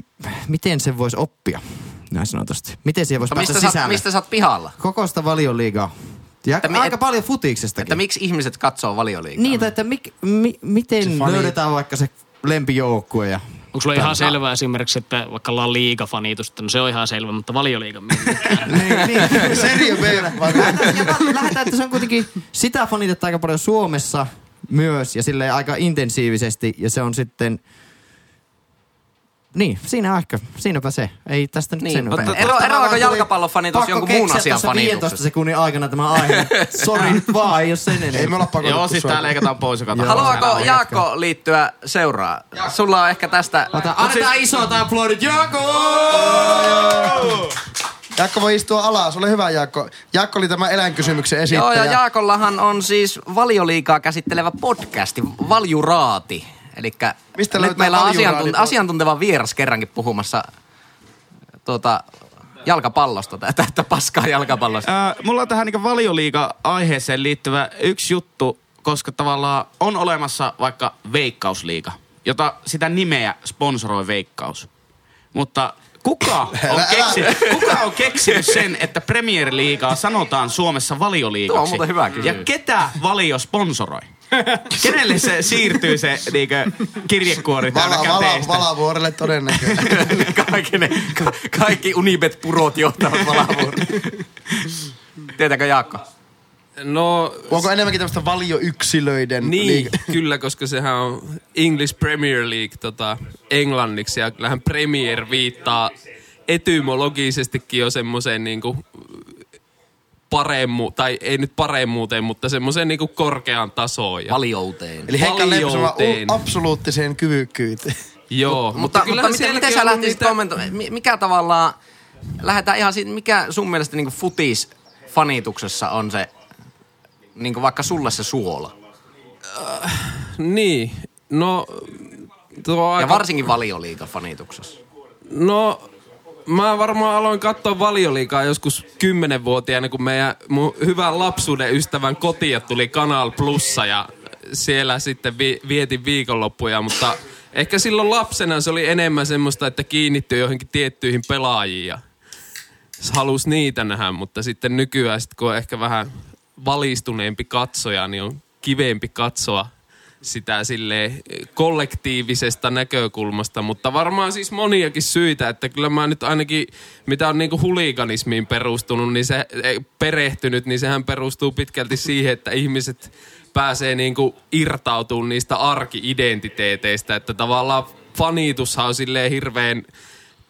miten se voisi oppia, näin sanotusti. Miten siihen voisi Mutta päästä mistä, sä, sisälle? mistä sä oot pihalla? Koko sitä valioliigaa. Ja Että aika et- paljon futiksestakin. Että miksi ihmiset katsoo valioliigaa? Niin, tai että mik, mi, miten löydetään vaikka se lempijoukkue ja... Onko sulla ihan selvää esimerkiksi, että vaikka La Liga-fanitusta, no se on ihan selvä, mutta valioliiga [LAUGHS] niin, niin. [LAUGHS] Serie B. lähdetään, että se on kuitenkin sitä fanitetta aika paljon Suomessa myös ja sille aika intensiivisesti ja se on sitten... Niin, siinä ehkä. Siinäpä se. Ei tästä nyt Niin, sen mutta ero- eroako jalkapallofanitus pakko jonkun muun keksiä asian tässä fanituksesta? 15 sekunnin aikana tämä aihe. [LAUGHS] Sori vaan, ei ole sen enempää. Ei me olla pakotettu Joo, siis sua. tää leikataan pois joka. Haluaako Jaakko liittyä seuraa? Sulla on ehkä tästä... Ota, annetaan isot aplodit, Jaakko! Jaakko voi istua alas, ole hyvä Jaakko. Jaakko oli tämä eläinkysymyksen Joo, esittäjä. ja Jaakollahan on siis valioliikaa käsittelevä podcasti, Valjuraati. Eli Mistä nyt meillä on asiantunt- asiantunteva vieras kerrankin puhumassa tuota, jalkapallosta, tai täyttä paskaa jalkapallosta. Ää, mulla on tähän niin valioliiga-aiheeseen liittyvä yksi juttu, koska tavallaan on olemassa vaikka Veikkausliiga, jota sitä nimeä sponsoroi Veikkaus. Mutta kuka [LAUGHS] on, keksinyt, kuka on keksinyt sen, että Premier Liigaa sanotaan Suomessa valioliigaksi? Tuo on muuten hyvä kysymys. Ja ketä valio sponsoroi? [LAUGHS] Kenelle se siirtyy se niinkö, kirjekuori täältä Vala, vala, käteistä? valavuorelle todennäköisesti. [LAUGHS] kaikki, ne, ka- kaikki Unibet-purot johtavat valavuoroon. Tietääkö Jaakko? No, Onko enemmänkin tämmöistä valioyksilöiden Niin, liiga? [LAUGHS] kyllä, koska sehän on English Premier League tota, englanniksi ja kyllähän Premier viittaa etymologisestikin jo semmoiseen niinku paremmu, tai ei nyt paremmuuteen, mutta semmoiseen niinku korkeaan tasoon. Ja, Valiouteen. Eli Heikka Valjouteen. absoluuttiseen kyvykkyyteen. joo, Mutta, mutta, mutta miten, miten sä lähtisit niitä- kommentoimaan? Mi- Mikä tavallaan, lähdetään ihan siitä, mikä sun mielestä niin futis fanituksessa on se, niin vaikka sulle se suola? Niin, no... Tuo on Ja aika varsinkin valioliiga fanituksessa. No, mä varmaan aloin katsoa valioliikaa joskus kymmenenvuotiaana, kun meidän mun hyvän lapsuuden ystävän kotia tuli Kanal Plussa ja siellä sitten vi- vietin viikonloppuja, mutta ehkä silloin lapsena se oli enemmän semmoista, että kiinnittyi johonkin tiettyihin pelaajiin ja halusi niitä nähdä, mutta sitten nykyään sit, kun on ehkä vähän valistuneempi katsoja, niin on kivempi katsoa sitä sille kollektiivisesta näkökulmasta, mutta varmaan siis moniakin syitä, että kyllä mä nyt ainakin, mitä on niinku huliganismiin perustunut, niin se perehtynyt, niin sehän perustuu pitkälti siihen, että ihmiset pääsee niinku irtautumaan niistä arki-identiteeteistä, että tavallaan fanitushan on silleen hirveän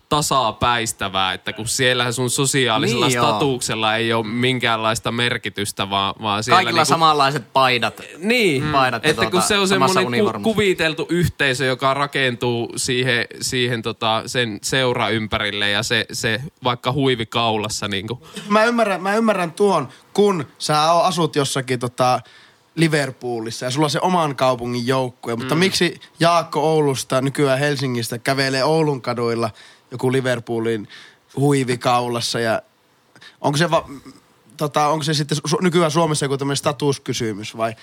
tasapäistävää, että kun siellä sun sosiaalisella Niin joo. statuksella ei ole minkäänlaista merkitystä, vaan, vaan siellä Kaikilla niinku, samanlaiset paidat. niin, paidat ja että kun tuota, se on semmoinen ku, kuviteltu yhteisö, joka rakentuu siihen, siihen tota, sen seura ympärille ja se, se vaikka huivi kaulassa niin kuin. Mä ymmärrän, mä ymmärrän tuon, kun sä asut jossakin tota, Liverpoolissa ja sulla on se oman kaupungin joukkue. Mutta Mm. miksi Jaakko Oulusta nykyään Helsingistä kävelee Oulun kaduilla joku Liverpoolin huivikaulassa ja onko se, va, tota, onko se sitten su- nykyään Suomessa joku tämmöinen statuskysymys vai,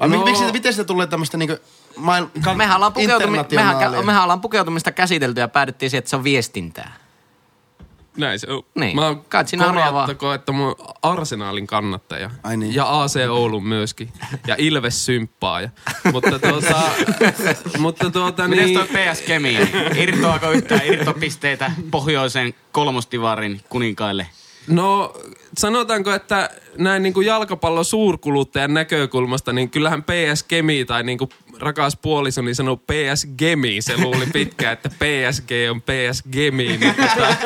vai no, miksi, miten siitä tulee tämmöistä niinku maailman, Mehän ollaan, pukeutumi, mehän, mehän ollaan pukeutumista käsitelty ja päädyttiin siihen, että se on viestintää. Näin se on. Niin. Mä haluaa korjattako, että mä oon Arsenaalin kannattaja. Ai niin. Ja AC Oulun myöskin. Ja Ilves symppaaja. [LAUGHS] mutta tuota, mutta tuota Mites niin... toi PS Kemi? Irtoako yhtään irtopisteitä pohjoisen kolmostivarin kuninkaille? No sanotaanko, että näin niin kuin jalkapallon suurkuluttajan näkökulmasta, niin kyllähän PS Kemi tai niin kuin rakas puolisoni sanoo PS Gemi. Se luuli pitkään, että PSG on PS Gemi. Niin, tota,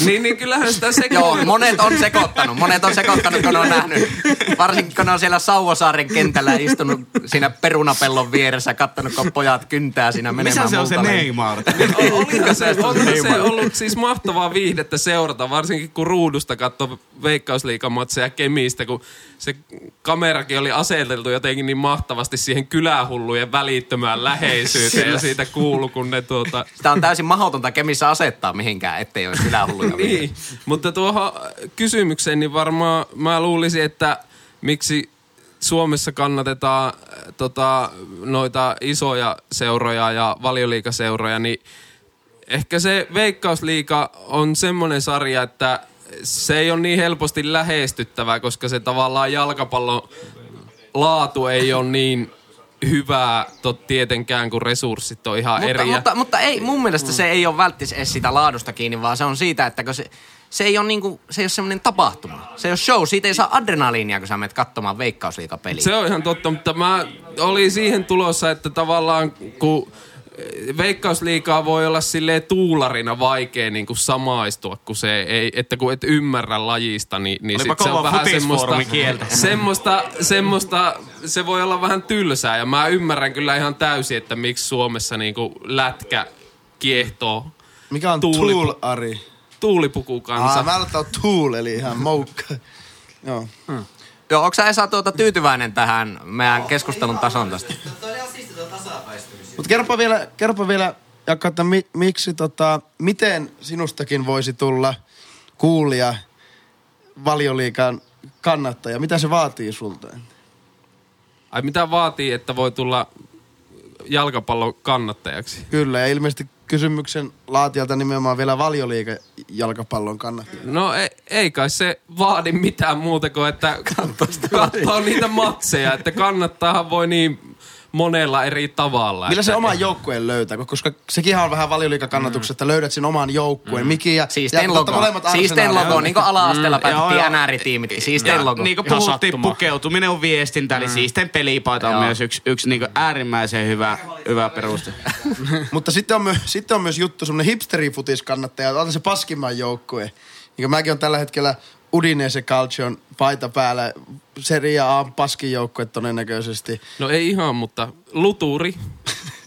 [LAUGHS] niin, niin kyllähän sitä se Joo, monet on sekoittanut. Monet on sekoittanut, kun ne on nähnyt. Varsinkin kun ne on siellä Sauvosaaren kentällä istunut siinä perunapellon vieressä, kattanut, kun pojat kyntää siinä menemään Missä se on se. Neymar? [LAUGHS] Onko se, onko se ollut siis mahtavaa viihdettä seurata, varsinkin kun ruudusta katsoi veikkausliikamatseja Kemistä, kun se kamerakin oli aseteltu jotenkin niin mahtavasti siihen kylähullujen välittömään läheisyyteen ja siitä kuulu, kun ne tuota... Sitä on täysin mahdotonta kemissä asettaa mihinkään, ettei olisi ylähulluja. Niin, mutta tuohon kysymykseen niin varmaan mä luulisin, että miksi Suomessa kannatetaan äh, tota, noita isoja seuroja ja valioliikaseuroja, niin ehkä se Veikkausliiga on semmoinen sarja, että se ei ole niin helposti lähestyttävää, koska se tavallaan jalkapallon laatu ei ole niin hyvää tot tietenkään, kun resurssit on ihan Mutta, eri. mutta, mutta ei, mun mielestä se ei ole välttis edes sitä laadusta kiinni, vaan se on siitä, että se, se ei ole niinku, se ei ole semmoinen tapahtuma. Se ei ole show, siitä ei saa adrenaliinia, kun sä menet katsomaan veikkausliikapeliä. Se on ihan totta, mutta mä olin siihen tulossa, että tavallaan kun Veikkausliikaa voi olla silleen tuularina vaikea niin kuin samaistua, kun se ei, että kun et ymmärrä lajista, niin, niin sit se on vähän semmoista, kieltä. semmoista, semmoista, se voi olla vähän tylsää ja mä ymmärrän kyllä ihan täysin, että miksi Suomessa niin kuin lätkä kiehtoo Mikä on Tuulipu- Tool, Ari? tuulipuku kanssa. Aa, mä aloittaa Tool, eli ihan moukka. Joo. Joo, onko sä Esa tuota tyytyväinen tähän meidän keskustelun tason tästä? Mutta kerropa vielä, kerropa vielä Jakka, että mi, miksi, tota, miten sinustakin voisi tulla kuulija valioliikan kannattaja? Mitä se vaatii sulta? Ai mitä vaatii, että voi tulla jalkapallon kannattajaksi? Kyllä, ja ilmeisesti kysymyksen laatijalta nimenomaan vielä valioliikan jalkapallon kannattaja. No ei, ei kai se vaadi mitään muuta kuin, että katsoo niitä matseja, että kannattaahan voi niin monella eri tavalla. Millä se oman joukkueen löytää? Koska sekin on vähän valioliikakannatuksessa, että löydät sen oman joukkueen. Miki ja, Siisteen ja logo. Arsenalia. logo, niin kuin ala-asteella Mm, päätettiin joo. NR-tiimit. Siisteen logo. Niin kuin puhuttiin, pukeutuminen on viestintä, eli siisten pelipaita on myös yksi, yksi niin äärimmäisen hyvä, hyvä peruste. [LAUGHS] Mutta sitten on, my, sitten on myös juttu, semmoinen hipsterifutis kannattaja, on se paskimman joukkue. Niin mäkin on tällä hetkellä Udinese Calcion paita päällä, Serie A paskin joukkue todennäköisesti. No ei ihan, mutta luturi.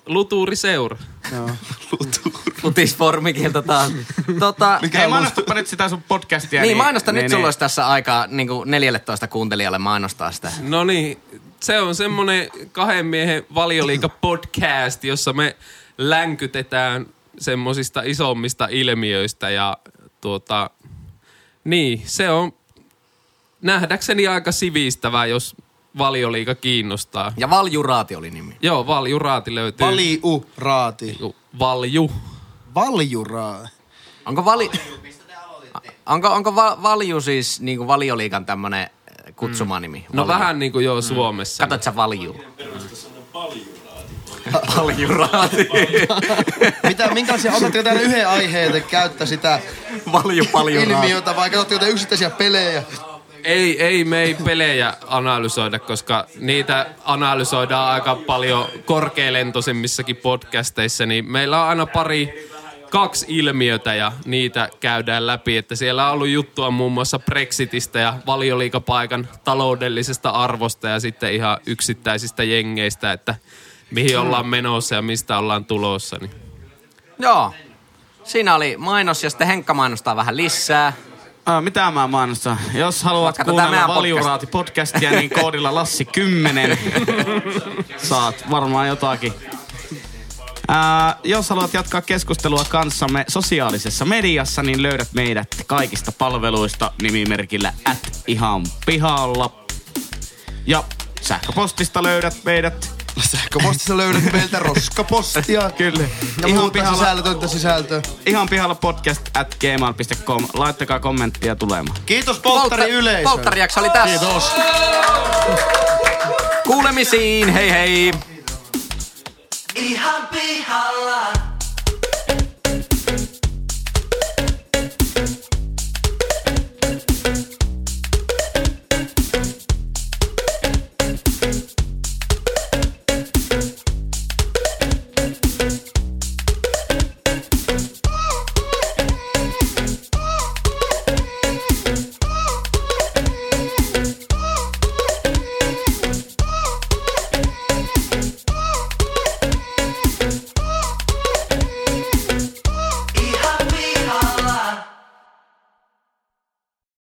Luturi seura. Joo. [LAUGHS] Futisformikieltä taas. [LAUGHS] Tota, Ei mainostapa nyt sitä sun podcastia. niin, mainosta nyt niin, sulla niin. olisi tässä aikaa niin kuin 14 kuuntelijalle mainostaa sitä. No niin, se on semmonen kahden miehen valioliika podcast, jossa me länkytetään semmosista isommista ilmiöistä ja tuota, niin, se on nähdäkseni aika sivistävää, jos valioliika kiinnostaa. Ja Valjuraati oli nimi. Joo, Valjuraati löytyy. Valiu Raati. Niinku Valju. Valjuraa. Onko vali... Onko, onko va, Valju siis niin kuin valioliikan tämmönen kutsumanimi? No Valju. vähän niinku joo Suomessa. Katsot sä Valju? Valjuraati. Mitä, minkälaisia, otatteko täällä yhden aiheen, että käyttä sitä Valju paljuraati. ilmiötä vai katsotteko te yksittäisiä pelejä? Ei, ei me ei pelejä analysoida, koska niitä analysoidaan aika paljon korkealentoisemmissakin podcasteissa, niin meillä on aina pari, kaksi ilmiötä ja niitä käydään läpi. Että siellä on ollut juttua muun muassa Brexitistä ja valioliikapaikan taloudellisesta arvosta ja sitten ihan yksittäisistä jengeistä, että mihin ollaan menossa ja mistä ollaan tulossa. Niin. Joo. Siinä oli mainos ja sitten Henkka mainostaa vähän lisää. Ah, mitä mä mainostan? Jos haluat tää kuunnella meidän Valjuraati-podcastia, niin koodilla Lassi10 [LAUGHS] saat varmaan jotakin. Ää, jos haluat jatkaa keskustelua kanssamme sosiaalisessa mediassa, niin löydät meidät kaikista palveluista nimimerkillä at ihan pihalla. Ja sähköpostista löydät meidät Sähköpostissa löydät meiltä roskapostia. [LAUGHS] Kyllä. Ja Ihan muuta pihalla, sisältöntä sisältöä. ihan pihalla podcast at gmail.com. Laittakaa kommenttia tulemaan. Kiitos polttari yleisö. Polttarijakso oli tässä. Kiitos. Kuulemisiin, hei hei! Ihan pihalla.